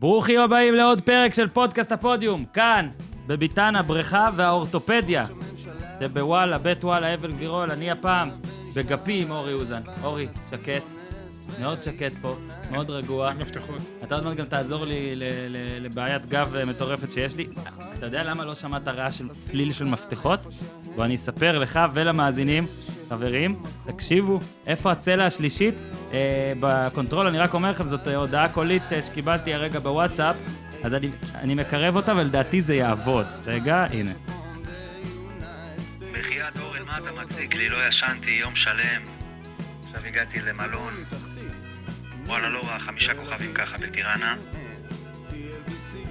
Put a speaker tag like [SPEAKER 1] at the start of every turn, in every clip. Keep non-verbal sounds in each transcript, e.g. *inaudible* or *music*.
[SPEAKER 1] ברוכים הבאים לעוד פרק של פודקאסט הפודיום, כאן, בביתן הבריכה והאורתופדיה. זה בוואלה, בית וואלה, אבל גבירול, אני הפעם בגפי עם אורי אוזן. אורי, שקט, מאוד שקט פה, מאוד רגוע. אתה עוד מעט גם תעזור לי לבעיית גב אה, מטורפת שיש לי. אתה יודע למה לא שמעת רעש של צליל של מפתחות? בוא אני אספר לך ולמאזינים, חברים, תקשיבו, איפה הצלע השלישית? אה, בקונטרול, אני רק אומר לכם, זאת אה, הודעה קולית אה, שקיבלתי הרגע בוואטסאפ, אז אני, אני מקרב אותה ולדעתי זה יעבוד. רגע, הנה.
[SPEAKER 2] בחייאת אורן, מה אתה מציק לי? לא ישנתי יום שלם. עכשיו הגעתי למלון. וואלה, לא רע, חמישה כוכבים ככה בטיראנה.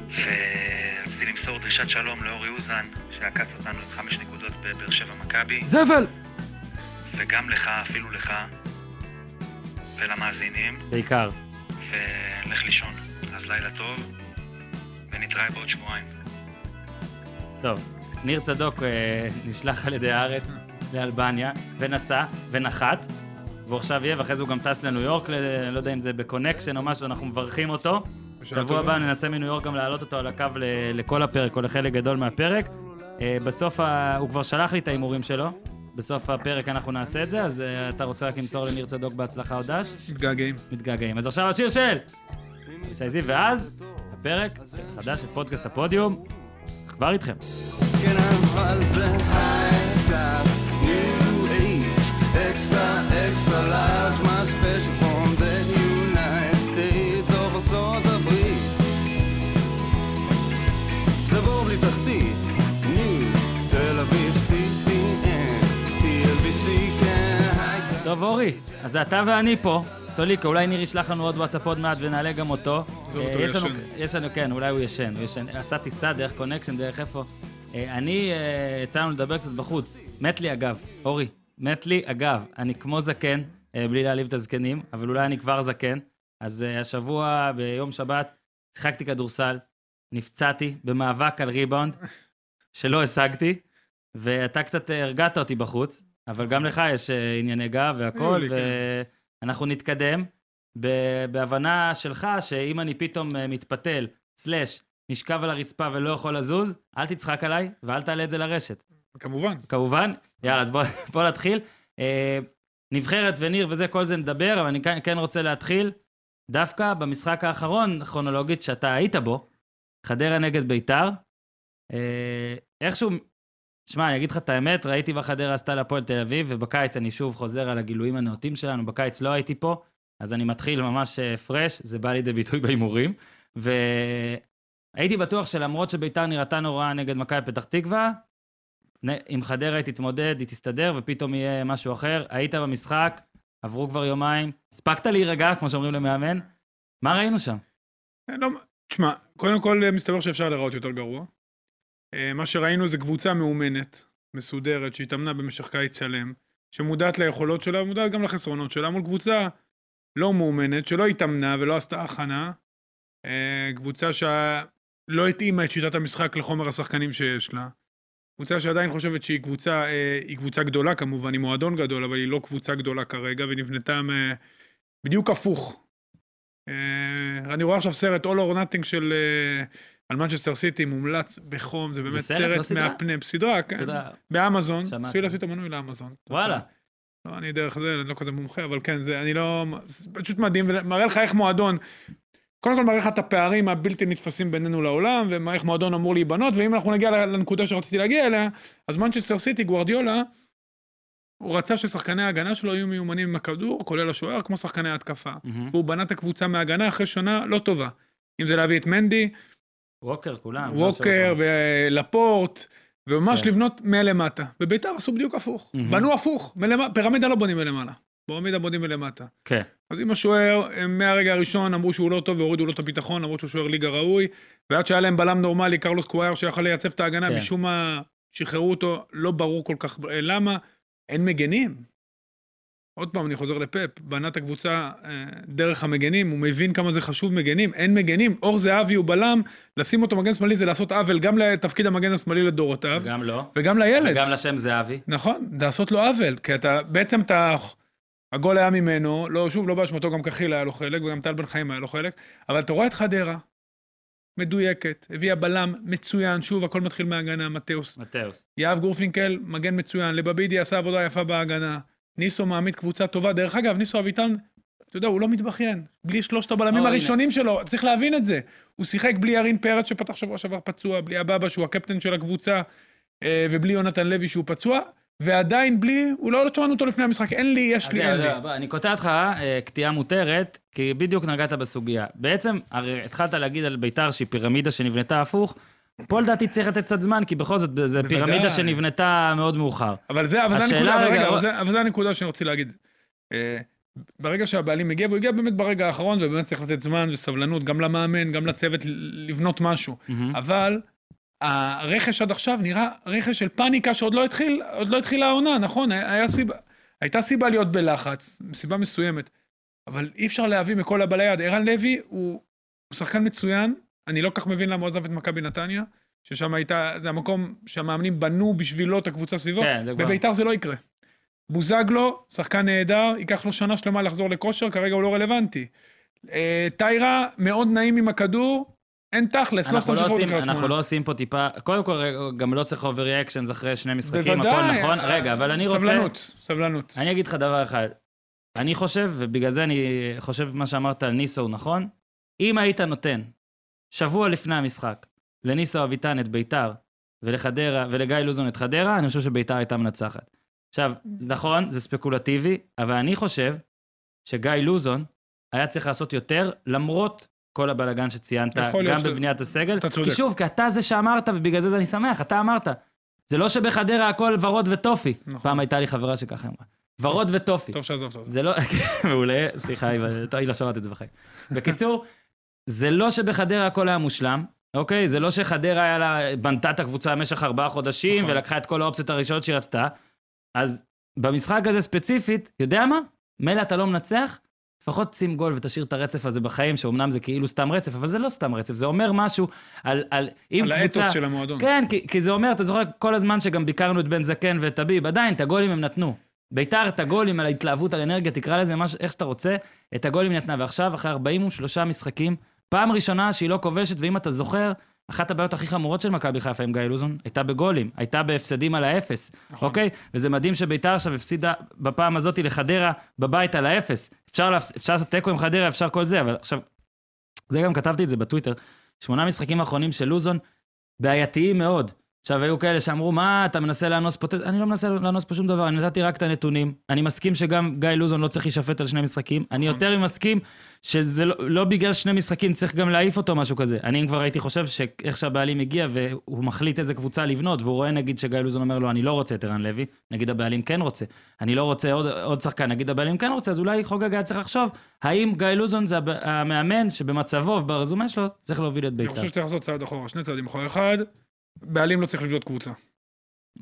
[SPEAKER 2] ורציתי למסור דרישת שלום לאורי אוזן, שעקץ אותנו עם חמש נקודות בבאר שבע מכבי.
[SPEAKER 1] זבל!
[SPEAKER 2] וגם לך, אפילו לך. ולמאזינים.
[SPEAKER 1] בעיקר.
[SPEAKER 2] ולך לישון. אז לילה טוב, ונתראה בעוד שבועיים.
[SPEAKER 1] טוב, ניר צדוק אה, נשלח על ידי הארץ לאלבניה, ונסע, ונחת, והוא עכשיו יהיה, ואחרי זה הוא גם טס לניו יורק, ל- לא יודע אם זה בקונקשן או משהו, אנחנו מברכים אותו. שבוע. הבא ננסה מניו יורק גם להעלות אותו על הקו ל- לכל הפרק, או לחלק גדול מהפרק. אה, בסוף, ה... הוא כבר שלח לי את ההימורים שלו, בסוף הפרק אנחנו נעשה את זה, אז אה, אתה רוצה רק למסור לניר צדוק בהצלחה או דש?
[SPEAKER 3] מתגעגעים.
[SPEAKER 1] מתגעגעים. אז עכשיו השיר של סייזי, ואז הפרק החדש של פודקאסט הפודיום, כבר איתכם.
[SPEAKER 4] כן extra extra large, my
[SPEAKER 1] טוב, אורי, אז זה אתה ואני פה. צוליקה, אולי ניר ישלח לנו עוד וואטסאפ עוד מעט ונעלה גם אותו. אה,
[SPEAKER 3] אותו,
[SPEAKER 1] לנו,
[SPEAKER 3] ישן.
[SPEAKER 1] יש לנו, כן, אולי הוא ישן, הוא ישן. עשה טיסה דרך קונקשן, דרך איפה. אה, אני, אה, יצא לנו לדבר קצת בחוץ. מת לי אגב, אורי, מת לי אגב. אני כמו זקן, אה, בלי להעליב את הזקנים, אבל אולי אני כבר זקן. אז אה, השבוע, ביום שבת, שיחקתי כדורסל, נפצעתי במאבק על ריבאונד, שלא השגתי, ואתה קצת אה, הרגעת אותי בחוץ, אבל גם לך יש אה, ענייני גב
[SPEAKER 3] היו לי, כן.
[SPEAKER 1] ואנחנו נתקדם בהבנה שלך שאם אני פתאום אה, מתפתל, סלאש, נשכב על הרצפה ולא יכול לזוז, אל תצחק עליי ואל תעלה את זה לרשת.
[SPEAKER 3] כמובן.
[SPEAKER 1] כמובן. יאללה, אז בוא, *laughs* בוא נתחיל. אה, נבחרת וניר וזה, כל זה נדבר, אבל אני כן, כן רוצה להתחיל דווקא במשחק האחרון, כרונולוגית, שאתה היית בו, חדרה נגד ביתר. אה, איכשהו, שמע, אני אגיד לך את האמת, ראיתי מה חדרה עשתה להפועל תל אביב, ובקיץ אני שוב חוזר על הגילויים הנאותים שלנו, בקיץ לא הייתי פה, אז אני מתחיל ממש אה, פרש, זה בא לידי ביטוי בהימורים. והייתי בטוח שלמרות שביתר נראתה נוראה נגד מכבי פתח תקווה, עם חדרה היא תתמודד, היא תסתדר, ופתאום יהיה משהו אחר. היית במשחק, עברו כבר יומיים, הספקת להירגע, כמו שאומרים למאמן. מה ראינו שם?
[SPEAKER 3] אה, לא, תשמע, קודם כל אה, מסתבר שאפשר להיראות יותר גרוע. אה, מה שראינו זה קבוצה מאומנת, מסודרת, שהתאמנה במשך קיץ שלם, שמודעת ליכולות שלה ומודעת גם לחסרונות שלה, מול קבוצה לא מאומנת, שלא התאמנה ולא עשתה הכנה. אה, קבוצה שלא התאימה את שיטת המשחק לחומר השחקנים שיש לה. קבוצה שעדיין חושבת שהיא קבוצה, אה, היא קבוצה גדולה כמובן, היא מועדון גדול, אבל היא לא קבוצה גדולה כרגע, והיא נבנתה בדיוק הפוך. אני רואה עכשיו סרט All or Nothing של... על מנצ'סטר סיטי, מומלץ בחום, זה באמת
[SPEAKER 1] סרט, לא
[SPEAKER 3] סרט
[SPEAKER 1] סדרה?
[SPEAKER 3] מהפנם, סדרה, כן,
[SPEAKER 1] סדרה.
[SPEAKER 3] באמזון. צפוי לעשות את המנוי לאמזון.
[SPEAKER 1] וואלה.
[SPEAKER 3] לא, אני דרך זה, אני לא כזה מומחה, אבל כן, זה, אני לא, זה פשוט מדהים, ומראה לך איך מועדון, קודם כל מראה לך את הפערים הבלתי נתפסים בינינו לעולם, ואיך מועדון אמור להיבנות, ואם אנחנו נגיע לנקודה שרציתי להגיע אליה, אז מנצ'סטר סיטי, גוורדיולה, הוא רצה ששחקני ההגנה שלו יהיו מיומנים עם הכדור, כולל השוער, כמו שחקני ההתקפה.
[SPEAKER 1] מהמם.
[SPEAKER 3] והוא בנה את הקבוצה מההגנה אחרי שנה לא טובה. אם זה להביא את מנדי,
[SPEAKER 1] ווקר, כולם.
[SPEAKER 3] ווקר ולפורט, וממש
[SPEAKER 1] כן.
[SPEAKER 3] לבנות מלמטה. ובבית"ר עשו בדיוק הפוך.
[SPEAKER 1] מהמם.
[SPEAKER 3] בנו הפוך, מלמ- פירמידה לא בונים מלמעלה. פירמידה בונים מלמטה.
[SPEAKER 1] כן.
[SPEAKER 3] אז עם השוער, הם מהרגע הראשון אמרו שהוא לא טוב והורידו לו את הביטחון, למרות שהוא שוער ליגה ראוי, ועד שהיה להם בלם נורמלי, קרלוס קווייר, שיכל לייצב את ההגנה,
[SPEAKER 1] כן.
[SPEAKER 3] משום מה שחררו אותו, לא ברור כל כך למה. אין מגנים. עוד פעם, אני חוזר לפפ, בנה את הקבוצה אה, דרך המגנים, הוא מבין כמה זה חשוב מגנים, אין מגנים. אור זהבי הוא בלם, לשים אותו מגן שמאלי זה לעשות עוול גם לתפקיד המגן השמאלי לדורותיו,
[SPEAKER 1] גם לא.
[SPEAKER 3] וגם לילד.
[SPEAKER 1] וגם לשם זהבי.
[SPEAKER 3] נכון, לעשות לו עוול, כי אתה, בעצם אתה, הגול היה ממנו, לא, שוב, לא באשמתו, גם קחיל היה לו חלק, וגם טל בן חיים היה לו חלק, אבל אתה רואה את חדרה, מדויקת, הביאה בלם מצוין, שוב, הכל מתחיל מהגנה, מתאוס.
[SPEAKER 1] מתאוס.
[SPEAKER 3] יהב גורפינקל, מגן מצוין, לבבידי עשה עבודה יפה בהגנה. ניסו מעמיד קבוצה טובה. דרך אגב, ניסו אביטן, אתה יודע, הוא לא מתבכיין. בלי שלושת הבלמים
[SPEAKER 1] או,
[SPEAKER 3] הראשונים שלו, צריך להבין את זה. הוא שיחק בלי ירין פרץ שפתח שבוע שעבר פצוע, בלי אבבה שהוא הקפטן של הקבוצה, אה, ובלי יונתן לוי שהוא פצוע, ועדיין בלי, הוא לא, לא שמענו אותו לפני המשחק, אין לי, יש לי, אין לי.
[SPEAKER 1] בוא, אני קוטע אותך, אה, קטיעה מותרת, כי בדיוק נגעת בסוגיה. בעצם, הרי התחלת להגיד על ביתר שהיא פירמידה שנבנתה הפוך, פה לדעתי צריך לתת קצת זמן, כי בכל זאת, זו. פירמידה שנבנתה מאוד מאוחר.
[SPEAKER 3] אבל זה, אבל זה הנקודה,
[SPEAKER 1] רגע,
[SPEAKER 3] אבל זה, אבל זה הנקודה שאני רוצה להגיד. אה, ברגע שהבעלים הגיע, והוא הגיע באמת ברגע האחרון, ובאמת צריך לתת זמן וסבלנות, גם למאמן, גם לצוות, לבנות משהו. אבל הרכש עד עכשיו נראה רכש של פאניקה שעוד לא התחיל, עוד לא התחילה העונה, נכון? היה, היה סיבה, הייתה סיבה להיות בלחץ, סיבה מסוימת, אבל אי אפשר להביא מכל הבא ליד. ערן לוי הוא, הוא שחקן מצוין, אני לא כך מבין למה הוא עזב את מכבי נתניה, ששם הייתה, זה המקום שהמאמנים בנו בשבילו את הקבוצה סביבו,
[SPEAKER 1] כן, זה כבר...
[SPEAKER 3] בביתר זה לא יקרה. בוזגלו, שחקן נהדר, ייקח לו שנה שלמה לחזור לכושר, כרגע הוא לא רלוונטי. אה, טיירה, מאוד נעים עם הכדור, אין תכלס, לא סתם
[SPEAKER 1] לא,
[SPEAKER 3] שחררו
[SPEAKER 1] עושים,
[SPEAKER 3] לקריית
[SPEAKER 1] אנחנו
[SPEAKER 3] שמונה.
[SPEAKER 1] לא עושים פה טיפה, קודם כל גם לא צריך over reactions אחרי שני משחקים,
[SPEAKER 3] בוודאי.
[SPEAKER 1] הכל נכון. רגע, אבל אני רוצה...
[SPEAKER 3] סבלנות, סבלנות.
[SPEAKER 1] אני אגיד לך דבר אחד. אני חושב, ובגלל זה אני חושב מה שאמרת על ניסו הוא נכון, אם היית נותן שבוע לפני המשחק לניסו אביטן את ביתר ולחדרה ולגיא לוזון את חדרה, אני חושב שביתר הייתה מנצחת. עכשיו, נכון, זה ספקולטיבי, אבל אני חושב שגיא לוזון היה צריך לעשות יותר, למרות כל הבלגן שציינת, גם בבניית הסגל.
[SPEAKER 3] אתה צודק.
[SPEAKER 1] כי שוב, כי אתה זה שאמרת, ובגלל זה אני שמח, אתה אמרת. זה לא שבחדרה הכל ורוד וטופי.
[SPEAKER 3] נכון.
[SPEAKER 1] פעם הייתה לי חברה שככה אמרה. ורוד וטופי.
[SPEAKER 3] טוב שעזבת אותי.
[SPEAKER 1] זה לא, *laughs* מעולה, סליחה, היא לא שמעת את זה בחיים. בקיצור, זה לא שבחדרה הכל היה מושלם, אוקיי? זה לא שחדרה היה לה, בנתה את הקבוצה במשך ארבעה חודשים,
[SPEAKER 3] נכון.
[SPEAKER 1] ולקחה את כל האופציות הראשונות שהיא רצתה. אז במשחק הזה ספציפית, יודע מה? מילא אתה לא מנצח, לפחות שים גול ותשאיר את הרצף הזה בחיים, שאומנם זה כאילו סתם רצף, אבל זה לא סתם רצף, זה אומר משהו על, על אם
[SPEAKER 3] על
[SPEAKER 1] קבוצה...
[SPEAKER 3] האתוס של המועדון.
[SPEAKER 1] כן, כי, כי זה אומר, אתה זוכר כל הזמן שגם ביקרנו את בן זקן ואת טביב, עדיין, את הגולים הם נתנו. ביתר את הגולים על ההתלהבות, על אנרגיה, תקרא לזה מה, ש- איך שאתה רוצה, את הגולים נתנה. ועכשיו, אחרי 43 משחקים, פעם ראשונה שהיא לא כובשת, ואם אתה זוכר, אחת הבעיות הכי חמורות של מכבי חיפה עם גיא לוזון, הייתה בגולים, הייתה בהפסדים על האפס,
[SPEAKER 3] נכון.
[SPEAKER 1] אוקיי? וזה מדהים שביתר עכשיו הפסידה בפעם הזאת לחדרה בבית על האפס. אפשר, להפס... אפשר לעשות תיקו עם חדרה, אפשר כל זה, אבל עכשיו, זה גם כתבתי את זה בטוויטר, שמונה משחקים האחרונים של לוזון, בעייתיים מאוד. עכשיו, היו כאלה שאמרו, מה, אתה מנסה לאנוס פה... אני לא מנסה לאנוס פה שום דבר, אני נתתי רק את הנתונים. אני מסכים שגם גיא לוזון לא צריך להישפט על שני משחקים. אני
[SPEAKER 3] נכון.
[SPEAKER 1] יותר ממסכים שזה לא, לא בגלל שני משחקים צריך גם להעיף אותו, משהו כזה. אני כבר הייתי חושב שאיך שהבעלים הגיע והוא מחליט איזה קבוצה לבנות, והוא רואה נגיד שגיא לוזון אומר לו, אני לא רוצה את ערן לוי, נגיד הבעלים כן רוצה. אני לא רוצה עוד, עוד שחקן, נגיד הבעלים כן רוצה, אז אולי חוגג היה צריך לחשוב, האם גיא לוזון זה המאמן שבמצבו וברזומה שלו צריך להוביל את
[SPEAKER 3] אני
[SPEAKER 1] בית"ר.
[SPEAKER 3] חושב שצריך לעשות צעד אחורה, שני צעדים אחורה. אחד, בעלים לא צריך לבנות קבוצה.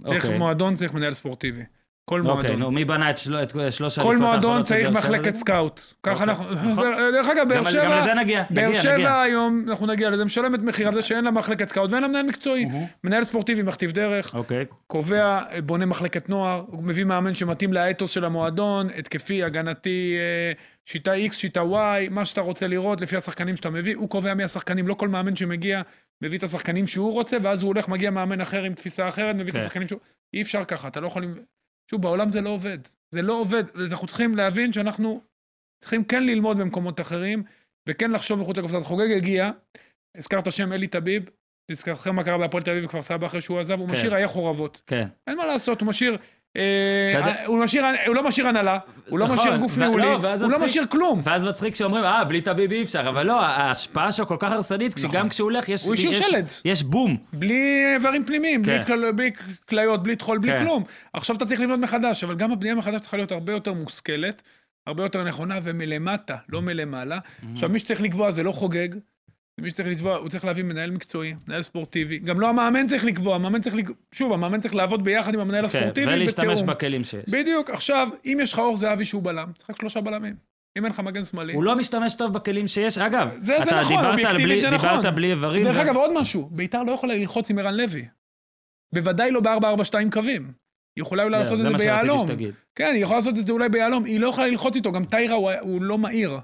[SPEAKER 3] צריך
[SPEAKER 1] אוקיי.
[SPEAKER 3] מועדון, צריך מנהל ספורטיבי. כל
[SPEAKER 1] אוקיי,
[SPEAKER 3] מועדון.
[SPEAKER 1] נו, מי בנה את של- את שלוש
[SPEAKER 3] כל
[SPEAKER 1] האליפויות
[SPEAKER 3] מועדון צריך מחלקת? סקאוט. ככה
[SPEAKER 1] אוקיי,
[SPEAKER 3] אנחנו...
[SPEAKER 1] נכון.
[SPEAKER 3] דרך אגב, באר שבע...
[SPEAKER 1] גם לזה נגיע,
[SPEAKER 3] באר שבע. היום, אנחנו נגיע לזה, משלמת מחיר על זה שאין לה מחלקת סקאוט ואין לה מנהל מקצועי. מנהל ספורטיבי מכתיב דרך,
[SPEAKER 1] אוקיי,
[SPEAKER 3] קובע, בונה מחלקת נוער, הוא מביא מאמן שמתאים לאתוס של המועדון, התקפי, הגנתי, אה, שיטה X, שיטה Y, מה שאתה רוצה לראות לפי השחקנים שאתה מביא, הוא קובע מי השחקנים, לא כל מאמן שמגיע מביא את השחקנים שהוא רוצה, ואז הוא הולך, מגיע מאמן אחר עם תפיסה אחרת, מביא את
[SPEAKER 1] כן.
[SPEAKER 3] השחקנים שהוא... אי אפשר ככה, אתה לא יכול... שוב, בעולם זה לא עובד. זה לא עובד, אנחנו צריכים להבין שאנחנו צריכים כן ללמוד במקומות אחרים, וכן לחשוב מחוץ לקופסה. חוגג הגיע, הזכרת שם אלי טביב, תזכרכם מה קרה בהפועל תל אביב וכפר סבא אחרי שהוא עזב, הוא
[SPEAKER 1] כן.
[SPEAKER 3] משאיר היה חורבות.
[SPEAKER 1] כן.
[SPEAKER 3] אין מה לעשות, הוא משאיר... אה, הוא, לא משאיר הנהלה, הוא לא
[SPEAKER 1] נכון,
[SPEAKER 3] משאיר גוף ניהולי,
[SPEAKER 1] לא,
[SPEAKER 3] הוא לא. משאיר כלום.
[SPEAKER 1] ואז מצחיק שאומרים, אה, בלי טביב אי אפשר, אבל לא, ההשפעה שלו כל כך הרסנית,
[SPEAKER 3] נכון.
[SPEAKER 1] שגם כשהוא הולך, יש...
[SPEAKER 3] הוא השאיר שלד.
[SPEAKER 1] יש בום.
[SPEAKER 3] בלי איברים פנימיים, בלי,
[SPEAKER 1] כן.
[SPEAKER 3] כליות, בלי טחול, בלי
[SPEAKER 1] כן.
[SPEAKER 3] כלום. עכשיו אתה צריך לבנות מחדש, אבל גם הבנייה מחדש צריכה להיות הרבה יותר מושכלת, הרבה יותר נכונה ומלמטה, לא מלמעלה. עכשיו, מי שצריך לקבוע זה לא חוגג, מי שצריך לקבוע, הוא צריך להביא מנהל מקצועי, מנהל ספורטיבי. גם לא המאמן צריך לקבוע, המאמן צריך, לק- שוב, המאמן צריך לעבוד ביחד עם המנהל
[SPEAKER 1] כן,
[SPEAKER 3] הספורטיבי,
[SPEAKER 1] ולהשתמש
[SPEAKER 3] בתיאום.
[SPEAKER 1] בכלים שיש.
[SPEAKER 3] בדיוק, עכשיו, אם יש לך אור זהבי שהוא בלם, צריך שלושה בלמים. אם אין לך מגן שמאלי...
[SPEAKER 1] הוא לא משתמש טוב בכלים שיש. אגב,
[SPEAKER 3] זה- זה
[SPEAKER 1] אתה
[SPEAKER 3] נכון,
[SPEAKER 1] דיברת בלי-
[SPEAKER 3] זה נכון.
[SPEAKER 1] דיברת בלי איברים.
[SPEAKER 3] דרך
[SPEAKER 1] ו-
[SPEAKER 3] אגב, עוד משהו, ביתר לא יכולה ללחוץ עם ערן לוי. בוודאי לא ב-442 קווים. היא יכולה אולי לעשות את זה
[SPEAKER 1] זה מה שרציתי
[SPEAKER 3] ביהלום.
[SPEAKER 1] שתגיד.
[SPEAKER 3] כן, היא יכולה לעשות את זה אולי ביהלום, היא לא יכולה ללחוץ איתו, גם טיירה הוא, הוא לא מהיר.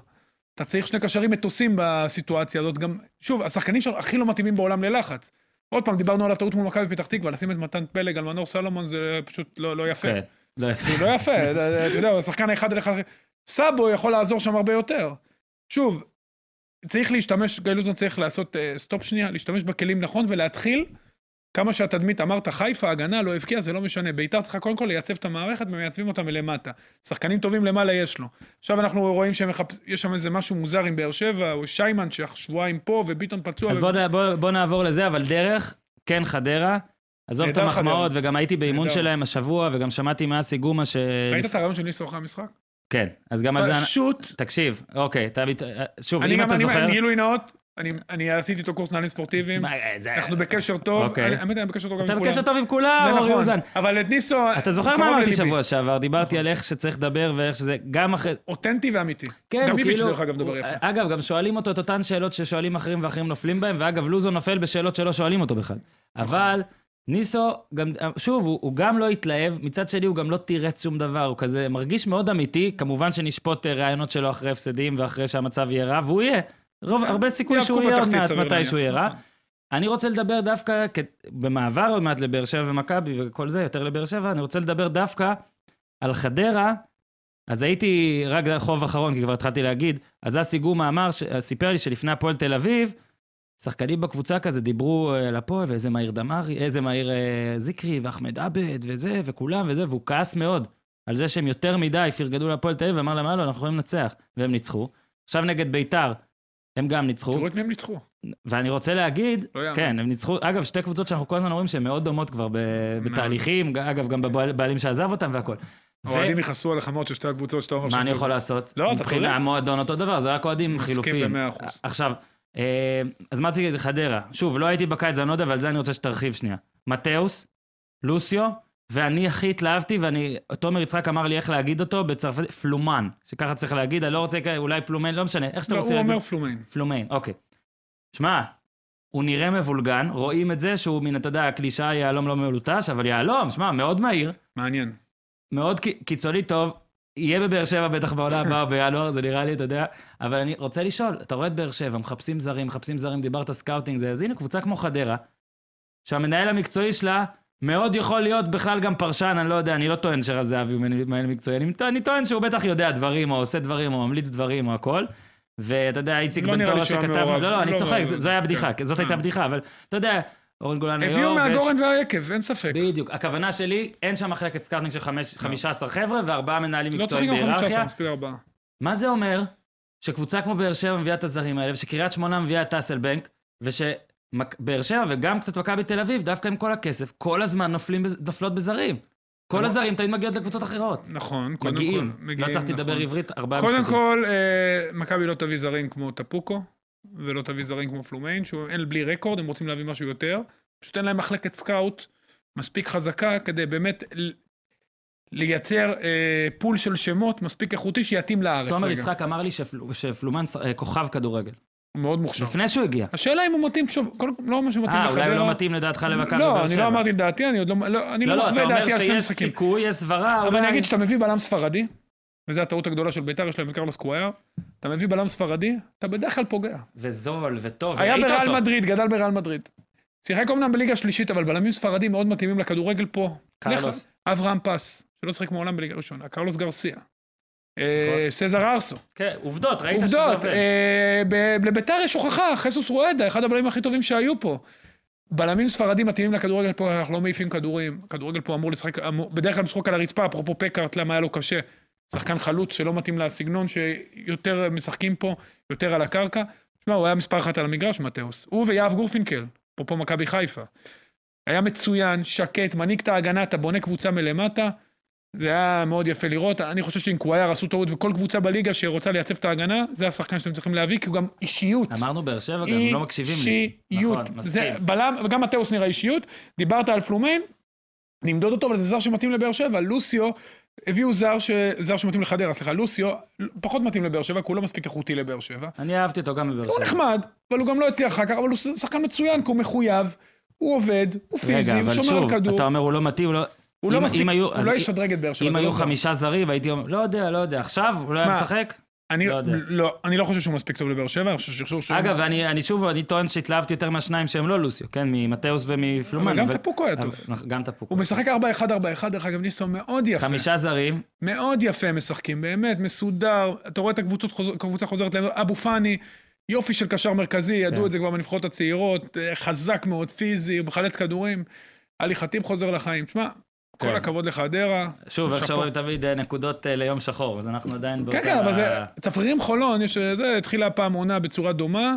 [SPEAKER 3] אתה צריך שני קשרים מטוסים בסיטואציה הזאת. גם, שוב, השחקנים הכי לא מתאימים בעולם ללחץ. עוד פעם, דיברנו על הטעות מול מכבי פתח תקווה, לשים את מתן פלג על מנור סלומון זה פשוט לא, לא יפה.
[SPEAKER 1] כן, לא יפה.
[SPEAKER 3] לא יפה, אתה יודע, השחקן האחד על אחד. סאבו יכול לעזור שם הרבה יותר. שוב, צריך להשתמש, גיא לוזון צריך לעשות stop שנייה, להשתמש בכלים נכון ולהתחיל כמה שהתדמית, אמרת, חיפה, הגנה, לא הבקיע, זה לא משנה. ביתר צריכה קודם כל לייצב את המערכת ומייצבים אותה מלמטה. שחקנים טובים למעלה יש לו. עכשיו אנחנו רואים שיש שם איזה משהו מוזר עם באר שבע, או שיימן ששבועיים פה וביטון פצוע.
[SPEAKER 1] אז
[SPEAKER 3] ו...
[SPEAKER 1] בוא, בוא, בוא נעבור לזה, אבל דרך, כן חדרה. עזוב את המחמאות,
[SPEAKER 3] חדרה.
[SPEAKER 1] וגם הייתי באימון. שלהם השבוע, וגם שמעתי מאסי גומה ש...
[SPEAKER 3] ראית את הרעיון של ניסו אחרי המשחק?
[SPEAKER 1] כן, אז גם על זה...
[SPEAKER 3] פשוט,
[SPEAKER 1] תקשיב, אוקיי, אתה... מת- שוב,
[SPEAKER 3] אני
[SPEAKER 1] אם אתה
[SPEAKER 3] אני,
[SPEAKER 1] זוכר...
[SPEAKER 3] גילוי נאות, אני- אני עשיתי איתו קורס נהלים ספורטיביים,
[SPEAKER 1] מה, אה, זה-
[SPEAKER 3] אנחנו בקשר טוב,
[SPEAKER 1] אוקיי.
[SPEAKER 3] אני- האמת, אני בקשר טוב גם
[SPEAKER 1] אתה
[SPEAKER 3] עם כולם.
[SPEAKER 1] בקשר טוב עם כולם,
[SPEAKER 3] זה
[SPEAKER 1] אורי
[SPEAKER 3] נכון,
[SPEAKER 1] אוזן.
[SPEAKER 3] אבל את ניסו,
[SPEAKER 1] אתה זוכר מה אמרתי. שבוע שעבר? דיברתי על איך שצריך לדבר ואיך שזה... גם אחרי...
[SPEAKER 3] אותנטי ואמיתי.
[SPEAKER 1] כן,
[SPEAKER 3] גם איביץ'
[SPEAKER 1] כאילו...
[SPEAKER 3] דרך אגב מדבר יפה.
[SPEAKER 1] אגב, גם שואלים אותו את אותן שאלות ששואלים אחרים ואחרים נופלים בהם, ואגב, לוזו נופל בשאלות שלא שואלים אותו בכלל.
[SPEAKER 3] נכון.
[SPEAKER 1] אבל ניסו, גם, שוב, הוא, הוא גם לא התלהב, מצד שני הוא גם לא תירץ שום דבר, הוא כזה מרגיש מאוד אמיתי, כמובן שנשפוט אה, רעיונות שלו אחרי הפסדים ואחרי שהמצב יהיה רע, והוא יהיה. רוב, הרבה סיכוי שהוא יהיה עוד מעט מתי. שהוא יהיה רע.
[SPEAKER 3] נכון.
[SPEAKER 1] אני רוצה לדבר דווקא, כ- במעבר עוד מעט לבאר שבע ומכבי וכל זה, יותר לבאר שבע, אני רוצה לדבר דווקא על חדרה. אז הייתי, רק חוב אחרון, כי כבר התחלתי להגיד, אז אסי גומה אמר, סיפר לי שלפני הפועל תל אביב, שחקנים בקבוצה כזה דיברו אה, על הפועל, ואיזה מאיר דמארי, איזה מאיר אה, זיקרי, ואחמד עבד, וזה, וכולם, וזה, והוא כעס מאוד על זה שהם יותר מדי פרגנו להפועל תל אביב, ואמר להם, הלו, אנחנו יכולים לנצח, והם ניצחו. עכשיו נגד ביתר, הם גם ניצחו.
[SPEAKER 3] תראו את מי הם ניצחו.
[SPEAKER 1] ואני רוצה להגיד,
[SPEAKER 3] לא.
[SPEAKER 1] כן, הם ניצחו, אגב, שתי קבוצות שאנחנו כל הזמן אומרים שהן מאוד דומות כבר ב- בתהליכים, אגב, גם בבעלים שעזב אותם והכל. ו-
[SPEAKER 3] האוהדים יכעסו על החמות של שתי הקבוצות שאתה אומר
[SPEAKER 1] מה אני יכול. לעשות?
[SPEAKER 3] לא, אתה
[SPEAKER 1] מבחינה
[SPEAKER 3] צודק.
[SPEAKER 1] המועדון אותו דבר, זה רק אוהדים
[SPEAKER 3] מסכים
[SPEAKER 1] חילופיים.
[SPEAKER 3] במאה אחוז.
[SPEAKER 1] עכשיו, אה, אז מה רציתי להגיד? חדרה. שוב, לא הייתי בקיץ, אני לא יודע, ועל זה אני רוצה שתרחיב שנייה. מתאוס, לוסיו, ואני הכי התלהבתי, ואני, תומר יצחק אמר לי איך להגיד אותו בצרפתית, פלומן, שככה צריך להגיד, אני לא רוצה, אולי פלומן, לא משנה, איך שאתה
[SPEAKER 3] לא, הוא
[SPEAKER 1] להגיד.
[SPEAKER 3] אומר פלומיין.
[SPEAKER 1] פלומיין, אוקיי. שמע, הוא נראה מבולגן, רואים את זה שהוא מן, אתה יודע, הקלישאה יהלום לא מלוטש, אבל יהלום, שמע, מאוד מהיר,
[SPEAKER 3] מעניין.
[SPEAKER 1] מאוד קיצוני טוב, יהיה בבאר שבע בטח בעונה הבאה בינואר, זה נראה לי, אתה יודע, אבל אני רוצה לשאול, אתה רואה את באר שבע, מחפשים זרים, מחפשים זרים, דיברת scouting, זה, אז הנה קבוצה כמו חדרה, שהמנהל המקצועי שלה מאוד יכול להיות בכלל גם פרשן, אני לא יודע, אני לא טוען שרז זהבי הוא מנהל מקצועי, אני, אני טוען שהוא בטח יודע דברים, או עושה דברים, או ממליץ דברים, או הכל. ואתה יודע, איציק
[SPEAKER 3] לא
[SPEAKER 1] בן תורה שכתב. לא, לא, אני
[SPEAKER 3] לא,
[SPEAKER 1] צוחק,
[SPEAKER 3] לא,
[SPEAKER 1] זו- זו הייתה בדיחה,
[SPEAKER 3] כן.
[SPEAKER 1] זאת הייתה
[SPEAKER 3] אה.
[SPEAKER 1] בדיחה, אבל אתה יודע, אורן גולן היו"ר,
[SPEAKER 3] הביאו מהגורן והיקב, אין ספק.
[SPEAKER 1] בדיוק. הכוונה שלי, אין שם מחלקת scouting של חמש- 15 חבר'ה וארבעה מנהלים
[SPEAKER 3] לא
[SPEAKER 1] מקצועיים בהיררכיה.
[SPEAKER 3] 15, מספיק ארבעה.
[SPEAKER 1] מה זה אומר? שקבוצה כמו באר שבע מביאה את הזרים האלה, ושקריית שמונה מביאה את טאסלבנק, ושבאר שבע וגם קצת מכבי תל אביב, דווקא עם כל הכסף, כל הזמן נופלים, נופלות בזרים. כל. הזרים תמיד מגיעות לקבוצות אחרות.
[SPEAKER 3] נכון, קודם
[SPEAKER 1] מגיעים.
[SPEAKER 3] כל.
[SPEAKER 1] לא
[SPEAKER 3] מגיעים,
[SPEAKER 1] הצלחתי לדבר
[SPEAKER 3] נכון.
[SPEAKER 1] עברית, ארבעה
[SPEAKER 3] קודם
[SPEAKER 1] משפטים.
[SPEAKER 3] כל, אה, מכבי לא תביא זרים כמו טפוקו, ולא תביא זרים כמו פלומיין, שהוא אין בלי record, הם רוצים להביא משהו יותר. פשוט אין להם מחלקת scout מספיק חזקה כדי באמת לייצר אה, pool של שמות מספיק איכותי שיתאים לארץ.
[SPEAKER 1] תומר
[SPEAKER 3] רגע.
[SPEAKER 1] יצחק אמר לי שפל- שפלומן אה, כוכב כדורגל.
[SPEAKER 3] הוא מאוד מוכשר.
[SPEAKER 1] לפני שהוא הגיע.
[SPEAKER 3] השאלה אם הוא מתאים, שוב, כל, לא מה שמתאים
[SPEAKER 1] אה,
[SPEAKER 3] לחדרה.
[SPEAKER 1] אולי הוא לא מתאים לדעתך למכבי
[SPEAKER 3] לא,
[SPEAKER 1] באר
[SPEAKER 3] אני
[SPEAKER 1] שבע.
[SPEAKER 3] לא אמרתי את דעתי, אני עוד לא, לא, אני
[SPEAKER 1] לא,
[SPEAKER 3] לא
[SPEAKER 1] לא, אתה
[SPEAKER 3] מחווה
[SPEAKER 1] אומר
[SPEAKER 3] דעתי על שני
[SPEAKER 1] שיש
[SPEAKER 3] משחקים.
[SPEAKER 1] סיכוי, יש סברה,
[SPEAKER 3] אבל
[SPEAKER 1] אולי...
[SPEAKER 3] אני אגיד שאתה מביא בלם ספרדי, וזו הטעות הגדולה של ביתר, יש להם את קרלוס קווייר, אתה מביא בלם ספרדי, אתה בדרך כלל פוגע.
[SPEAKER 1] וזול וטוב,
[SPEAKER 3] היה בריאל. מדריד, גדל בריאל מדריד. שיחק אומנם בליגה שלישית, אבל בלמים ספרדים מאוד מתאימים לכדורגל פה.
[SPEAKER 1] קרלוס.
[SPEAKER 3] אברהם פז, שלא שיחק מעולם בליגה ראשונה, קרלוס גרסיה. אה,
[SPEAKER 1] נכון.
[SPEAKER 3] סזר ארסו.
[SPEAKER 1] כן, עובדות, ראית שזה
[SPEAKER 3] עובדות,
[SPEAKER 1] עובד.
[SPEAKER 3] אה, ב- לביתר יש הוכחה, חסוס רואדה, אחד הבלמים הכי טובים שהיו פה. בלמים ספרדים מתאימים לכדורגל פה, אנחנו לא מעיפים כדורים. כדורגל פה אמור לשחק, בדרך כלל משחק על הרצפה, אפרופו פקארט, למה היה לו קשה. שחקן חלוץ שלא מתאים לסגנון שיותר משחקים פה, יותר על הקרקע. תשמע, הוא היה מספר אחת על המגרש, מתאוס. הוא ויהב גורפינקל, אפרופו מכבי חיפה. היה מצוין, שקט, מנהיג את ההגנה, אתה בונה קבוצה מלמטה. זה היה מאוד יפה לראות. אני חושב שעם קווייר עשו טעות, וכל קבוצה בליגה שרוצה לייצב את ההגנה, זה השחקן שאתם צריכים להביא, כי הוא גם אישיות.
[SPEAKER 1] אמרנו באר שבע, גם לא מקשיבים לי.
[SPEAKER 3] אישיות.
[SPEAKER 1] נכון, מסכים.
[SPEAKER 3] בלם, וגם מתאוס נראה אישיות. דיברת על פלומיין, נמדוד אותו, אבל זה זר שמתאים לבאר שבע. לוסיו, הביאו זר, ש... זר שמתאים לחדרה, סליחה, לוסיו, פחות מתאים לבאר שבע, כי הוא לא מספיק איכותי לבאר שבע.
[SPEAKER 1] אני אהבתי אותו גם בבאר
[SPEAKER 3] הוא
[SPEAKER 1] שבע.
[SPEAKER 3] נחמד, אבל הוא גם לא הצליח אחר כך, אבל הוא שחקן מצוין, כי הוא מחויב, הוא עובד, הוא פיזי,
[SPEAKER 1] רגע,
[SPEAKER 3] הוא
[SPEAKER 1] אבל
[SPEAKER 3] שומר על
[SPEAKER 1] שוב,
[SPEAKER 3] כדור.
[SPEAKER 1] אתה אומר הוא לא מתאים, הוא לא...
[SPEAKER 3] הוא לא
[SPEAKER 1] אם-
[SPEAKER 3] מספיק,
[SPEAKER 1] אם היו-
[SPEAKER 3] הוא לא ישדרג את באר שבע.
[SPEAKER 1] אם היו
[SPEAKER 3] לא.
[SPEAKER 1] חמישה זרים, הייתי אומר, לא יודע, לא יודע, עכשיו הוא לא היה משחק?
[SPEAKER 3] אני
[SPEAKER 1] לא.
[SPEAKER 3] לא, אני לא חושב שהוא מספיק טוב לבאר שבע, אני חושב ששרשור שלו...
[SPEAKER 1] אגב, אני, אני שוב, אני טוען שהתלהבתי יותר מהשניים שהם לא לוסיו, כן? ממתאוס ומפלומן.
[SPEAKER 3] אבל גם טפוקו היה טוב.
[SPEAKER 1] אבל- גם טפוקו.
[SPEAKER 3] הוא משחק 4-1-4-1, דרך אגב, ניסו מאוד יפה.
[SPEAKER 1] חמישה זרים,
[SPEAKER 3] מאוד יפה משחקים, באמת, מסודר. אתה רואה את הקבוצות, הקבוצה חוזרת להם, אבו פאני, יופי של קשר מרכזי, ידעו
[SPEAKER 1] כן.
[SPEAKER 3] את זה כבר בנבחרות הצעירות, אה, חזק מאוד, פיזי, מחלץ כדורים. עלי חטיב חוזר לחיים. תשמע, כל
[SPEAKER 1] כן.
[SPEAKER 3] הכבוד לחדרה.
[SPEAKER 1] שוב, איך
[SPEAKER 3] שאפו.
[SPEAKER 1] שאומרים תמיד אה, נקודות אה, ליום שחור, אז אנחנו עדיין באותה...
[SPEAKER 3] כן, כן, אבל זה... צפרירים חולון, יש... זה התחילה פעם עונה בצורה דומה.